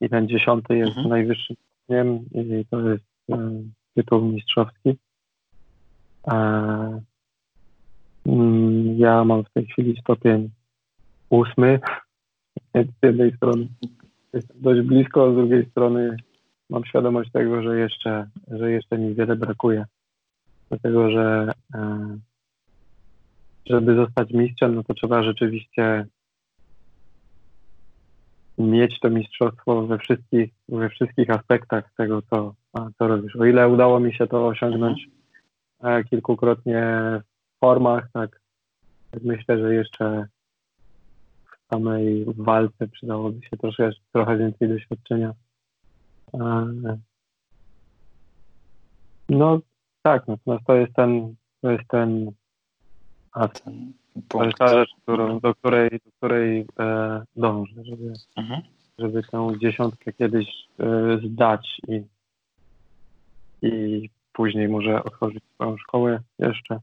i ten dziesiąty jest mhm. najwyższym stopniem i to jest tytuł mistrzowski. Mm, ja mam w tej chwili stopień ósmy. Z jednej strony jestem dość blisko, z drugiej strony mam świadomość tego, że jeszcze, że jeszcze mi wiele brakuje. Dlatego, że e, żeby zostać mistrzem, no to trzeba rzeczywiście mieć to mistrzostwo we wszystkich, we wszystkich aspektach tego, co, co robisz. O ile udało mi się to osiągnąć e, kilkukrotnie w formach, tak myślę, że jeszcze w samej walce przydałoby się troszkę, trochę więcej doświadczenia. E, no tak, natomiast to jest ten, to jest ten, a to ta rzecz, którą, do której, do której e, dążę, żeby, mhm. żeby tę dziesiątkę kiedyś e, zdać i, i później może otworzyć swoją szkołę jeszcze.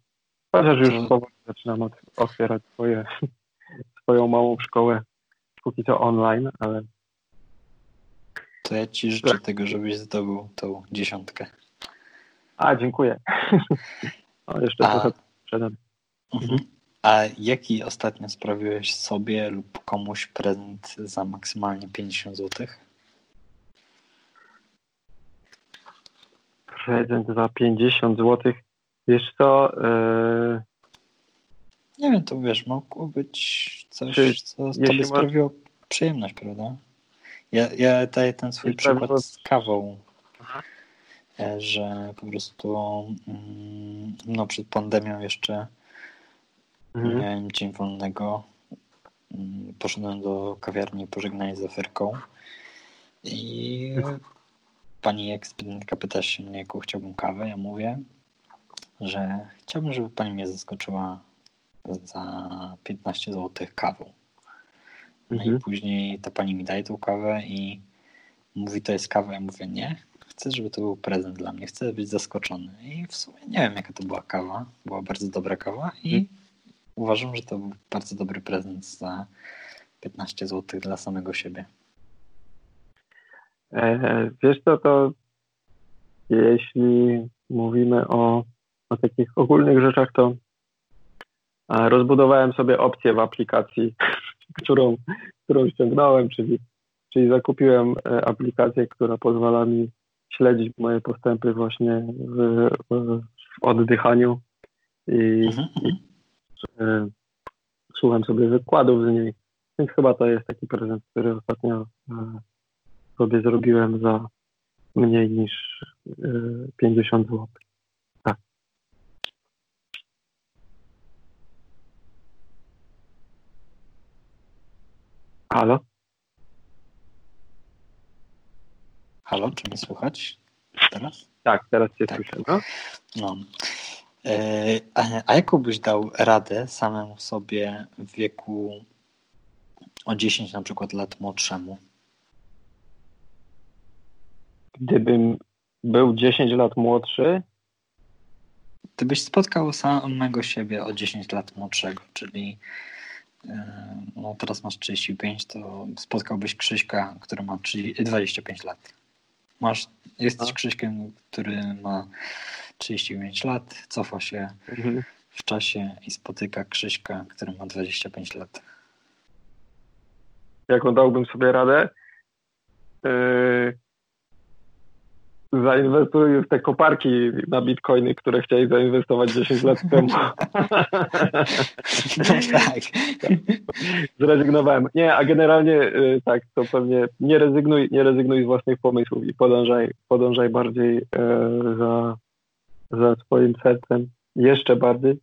Chociaż już to... powoli zaczynam otwierać swoje, swoją małą szkołę, póki co online, ale... To ja Ci życzę tak. tego, żebyś zdobył tą dziesiątkę. A, dziękuję. o, jeszcze A... trochę przede mhm. A jaki ostatnio sprawiłeś sobie lub komuś prezent za maksymalnie 50 zł? Prezent za 50 zł. Wiesz co? Yy... Nie wiem, to wiesz, mogło być coś, Czy, co tobie masz... sprawiło przyjemność, prawda? Ja, ja daję ten swój przykład z kawą. E, że po prostu mm, no, przed pandemią jeszcze Mhm. Miałem dzień wolnego. Mm, poszedłem do kawiarni pożegnać z oferką i pani ekspedyentka pyta się mnie, jaką chciałbym kawę. Ja mówię, że chciałbym, żeby pani mnie zaskoczyła za 15 zł kawą. No mhm. i później ta pani mi daje tą kawę i mówi, to jest kawa. Ja mówię, nie, chcę, żeby to był prezent dla mnie, chcę być zaskoczony. I w sumie nie wiem, jaka to była kawa. Była bardzo dobra kawa i mhm uważam, że to był bardzo dobry prezent za 15 zł dla samego siebie. E, wiesz co, to jeśli mówimy o, o takich ogólnych rzeczach, to rozbudowałem sobie opcję w aplikacji, którą, którą ściągnąłem, czyli, czyli zakupiłem e, aplikację, która pozwala mi śledzić moje postępy właśnie w, w oddychaniu i, mhm. i mhm słucham sobie wykładów z niej, więc chyba to jest taki prezent, który ostatnio e, sobie zrobiłem za mniej niż 50 e, zł. Tak. Halo? Halo, czy mnie słychać teraz? Tak, teraz cię tak. słyszę. No. no. E, a jaką byś dał radę samemu sobie w wieku o 10 na przykład lat młodszemu? Gdybym był 10 lat młodszy? Gdybyś spotkał samego siebie o 10 lat młodszego, czyli e, no teraz masz 35, to spotkałbyś Krzyśka, który ma 30, 25 lat. Masz, jesteś Krzyśkiem, który ma 35 lat, cofa się mhm. w czasie i spotyka Krzyśka, który ma 25 lat. jaką dałbym sobie radę, yy, zainwestuj w te koparki na bitcoiny, które chcieli zainwestować 10 lat temu. No tak. Zrezygnowałem. Nie, a generalnie yy, tak, to pewnie nie rezygnuj, nie rezygnuj z własnych pomysłów i podążaj, podążaj bardziej yy, za, za swoim sercem, jeszcze bardziej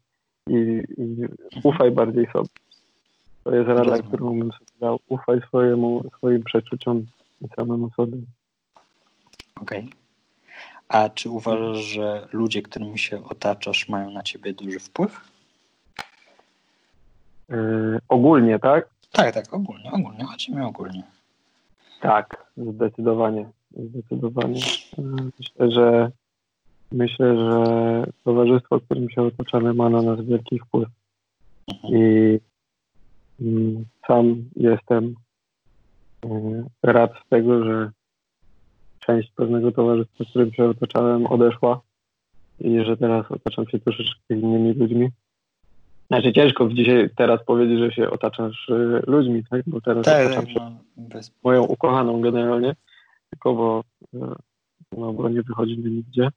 i, i ufaj bardziej sobie. To jest rada, którą bym sobie dał. Ufaj swojemu, swoim przeczuciom i samemu sobie. Okej. A czy uważasz, że ludzie, którymi się otaczasz, mają na ciebie duży wpływ? Yy, ogólnie, tak? Tak, tak, ogólnie, ogólnie, chodzi mi ogólnie. Tak, zdecydowanie. Zdecydowanie. Myślę, że myślę, że towarzystwo, którym się otaczamy, ma na nas wielki wpływ. Mhm. I mm, sam jestem yy, rad z tego, że część pewnego towarzystwa, którym się otaczałem, odeszła i że teraz otaczam się troszeczkę innymi ludźmi. Znaczy ciężko dzisiaj teraz powiedzieć, że się otaczasz y, ludźmi, tak? Bo teraz Tak, otaczam tak, się no, bez... moją ukochaną generalnie, tylko bo, y, no, bo nie wychodzimy nigdzie,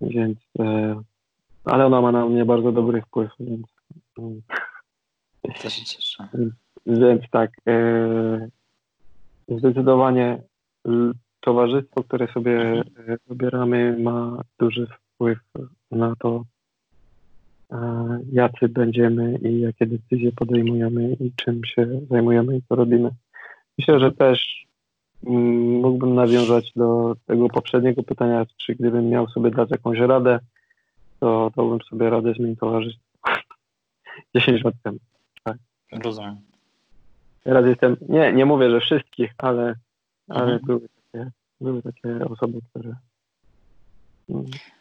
więc y, ale ona ma na mnie bardzo dobry wpływ, więc, y, to się cieszę. więc tak, y, zdecydowanie towarzystwo, które sobie y, wybieramy ma duży wpływ na to, y, jacy będziemy i jakie decyzje podejmujemy i czym się zajmujemy i co robimy. Myślę, że też mm, mógłbym nawiązać do tego poprzedniego pytania, czy gdybym miał sobie dać jakąś radę, to dałbym sobie radę zmienić towarzystwo 10 lat temu. Rozumiem. Teraz jestem, nie, nie mówię, że wszystkich, ale, ale Mhm. były, były takie osoby, które,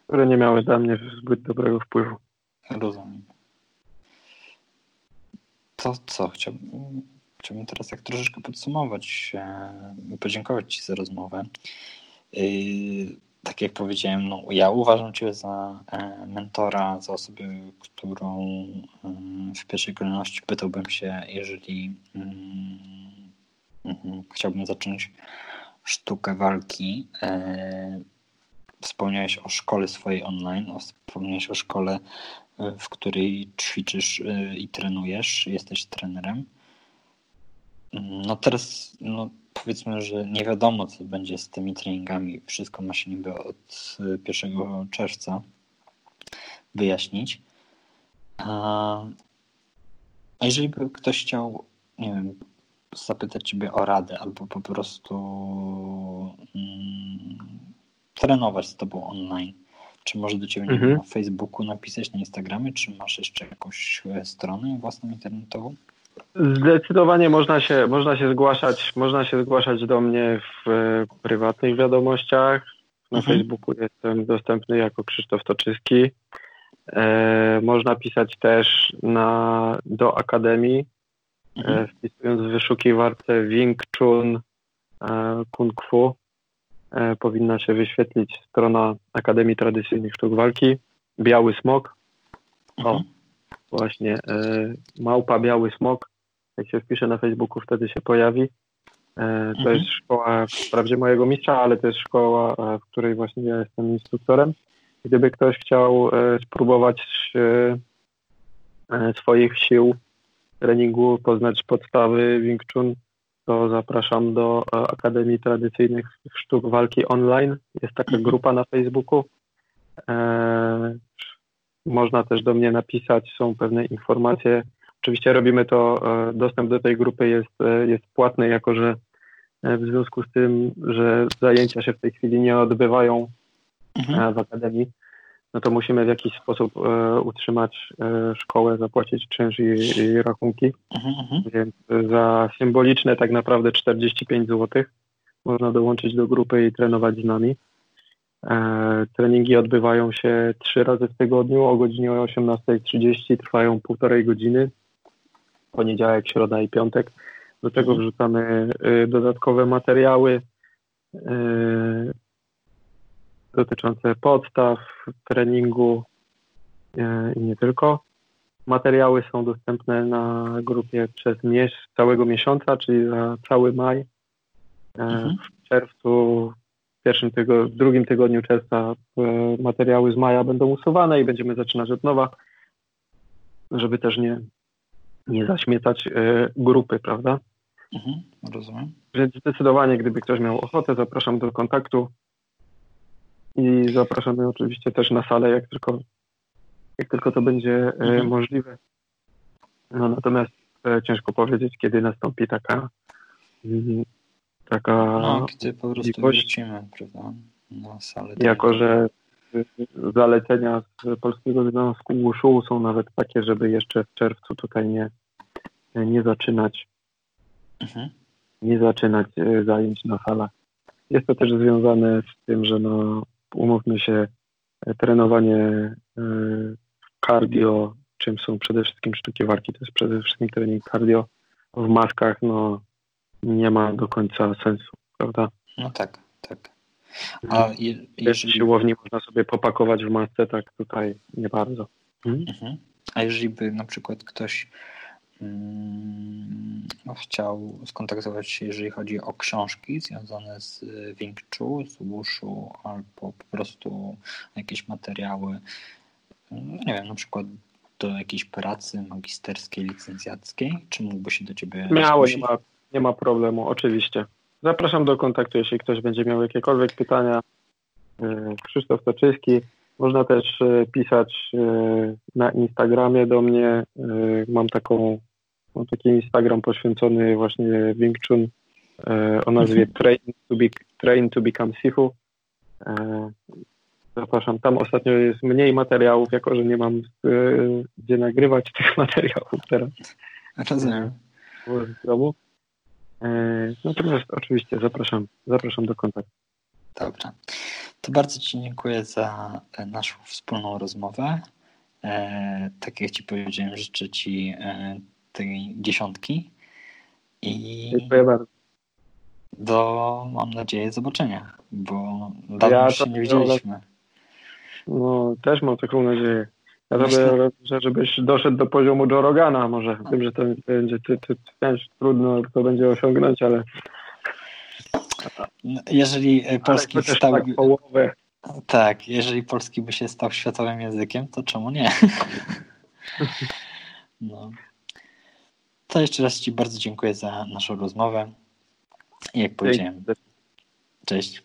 które nie miały dla mnie zbyt dobrego wpływu. Rozumiem. To co? Chciałbym, chciałbym teraz tak troszeczkę podsumować e, i podziękować Ci za rozmowę. Yy, tak jak powiedziałem, no, ja uważam Cię za e, mentora, za osobę, którą e, w pierwszej kolejności pytałbym się, jeżeli mm, mhm, chciałbym zacząć sztukę walki. E, wspomniałeś o szkole swojej online, wspomniałeś o szkole, e, w której ćwiczysz e, i trenujesz, jesteś trenerem. No teraz, no powiedzmy, że nie wiadomo, co będzie z tymi treningami. Wszystko ma się niby od e, 1 czerwca wyjaśnić. A jeżeli by ktoś chciał, nie wiem, zapytać Ciebie o radę albo po prostu mm, trenować z Tobą online, czy może do Ciebie Mhm. na Facebooku napisać, na Instagramie, czy masz jeszcze jakąś e, stronę własną internetową? Zdecydowanie można się, można się zgłaszać, można się zgłaszać do mnie w e, prywatnych wiadomościach. Na Mhm. Facebooku jestem dostępny jako Krzysztof Toczyski. E, można pisać też na, do Akademii, Mhm. e, wpisując w wyszukiwarce Wing Chun e, Kung Fu. E, powinna się wyświetlić strona Akademii Tradycyjnych Sztuk Walki. Biały Smok. O, Mhm. właśnie małpa Biały Smok. Jak się wpisze na Facebooku, wtedy się pojawi. To Mhm. jest szkoła wprawdzie mojego mistrza, ale to jest szkoła, w której właśnie ja jestem instruktorem. Gdyby ktoś chciał spróbować swoich sił treningu, poznać podstawy Wing Chun, to zapraszam do e, Akademii Tradycyjnych Sztuk Walki Online. Jest taka Mhm. grupa na Facebooku. E, można też do mnie napisać, są pewne informacje. Oczywiście robimy to, e, dostęp do tej grupy jest, jest płatny, jako że w związku z tym, że zajęcia się w tej chwili nie odbywają Mhm. w Akademii, no to musimy w jakiś sposób e, utrzymać e, szkołę, zapłacić czynsz i, i rachunki. Mhm. Mhm. Więc za symboliczne tak naprawdę 45 zł można dołączyć do grupy i trenować z nami. E, treningi odbywają się trzy razy w tygodniu o godzinie 18.30, trwają półtorej godziny. Poniedziałek, środa i piątek. Do tego Mhm. wrzucamy y, dodatkowe materiały y, dotyczące podstaw treningu y, i nie tylko. Materiały są dostępne na grupie przez całego miesiąca, czyli za cały maj. Mhm. W czerwcu, w pierwszym tygo, w drugim tygodniu czerwca materiały z maja będą usuwane i będziemy zaczynać od nowa, żeby też nie, nie zaśmiecać grupy, prawda? Mhm, rozumiem. Więc zdecydowanie, gdyby ktoś miał ochotę, zapraszam do kontaktu i zapraszamy oczywiście też na salę, jak tylko, jak tylko to będzie e, mhm. możliwe. No, natomiast e, ciężko powiedzieć, kiedy nastąpi taka mm, taka no, kiedy po prostu wrócimy, prawda, na salę. Jako, że zalecenia z Polskiego Związku Wushu są nawet takie, żeby jeszcze w czerwcu tutaj nie, nie zaczynać mhm. nie zaczynać e, zajęć na salach. Jest to też związane z tym, że no, umówmy się, e, trenowanie e, cardio, czym są przede wszystkim sztuki walki, to jest przede wszystkim trening cardio w maskach, no nie ma do końca sensu, prawda? No tak, tak. A je, jeżeli... siłowni można sobie popakować w masce, tak tutaj nie bardzo. Mhm. mhm. A jeżeli by na przykład ktoś chciał skontaktować się, jeżeli chodzi o książki związane z Wing Chun, z Wushu, albo po prostu jakieś materiały, no, nie wiem, na przykład do jakiejś pracy magisterskiej, licencjackiej, czy mógłby się do Ciebie Miało, nie ma, nie ma problemu, oczywiście. Zapraszam do kontaktu, jeśli ktoś będzie miał jakiekolwiek pytania. E, Krzysztof Toczyński, można też e, pisać na Instagramie do mnie. Mam taką Mam taki Instagram poświęcony właśnie Wing Chun e, o nazwie mhm. Train to, be, Train to Become Sifu. E, zapraszam. Tam ostatnio jest mniej materiałów, jako że nie mam e, gdzie nagrywać tych materiałów teraz. Rozumiem. W domu. Natomiast oczywiście zapraszam, zapraszam do kontaktu. Dobrze. To bardzo Ci dziękuję za naszą wspólną rozmowę. tak jak Ci powiedziałem, życzę Ci tej dziesiątki. I Dziękuję bardzo. Do, mam nadzieję, zobaczenia, bo dawno ja się nie widzieliśmy. No, też mam taką nadzieję. Ja sobie, że żebyś doszedł do poziomu Joe Rogana może. Wiem, że to będzie ty, ty, ty, trudno to będzie osiągnąć, ale no, jeżeli e, polski stał... Tak, połowę. tak, jeżeli polski by się stał światowym językiem, to czemu nie? No. To jeszcze raz Ci bardzo dziękuję za naszą rozmowę. I jak powiedziałem, cześć.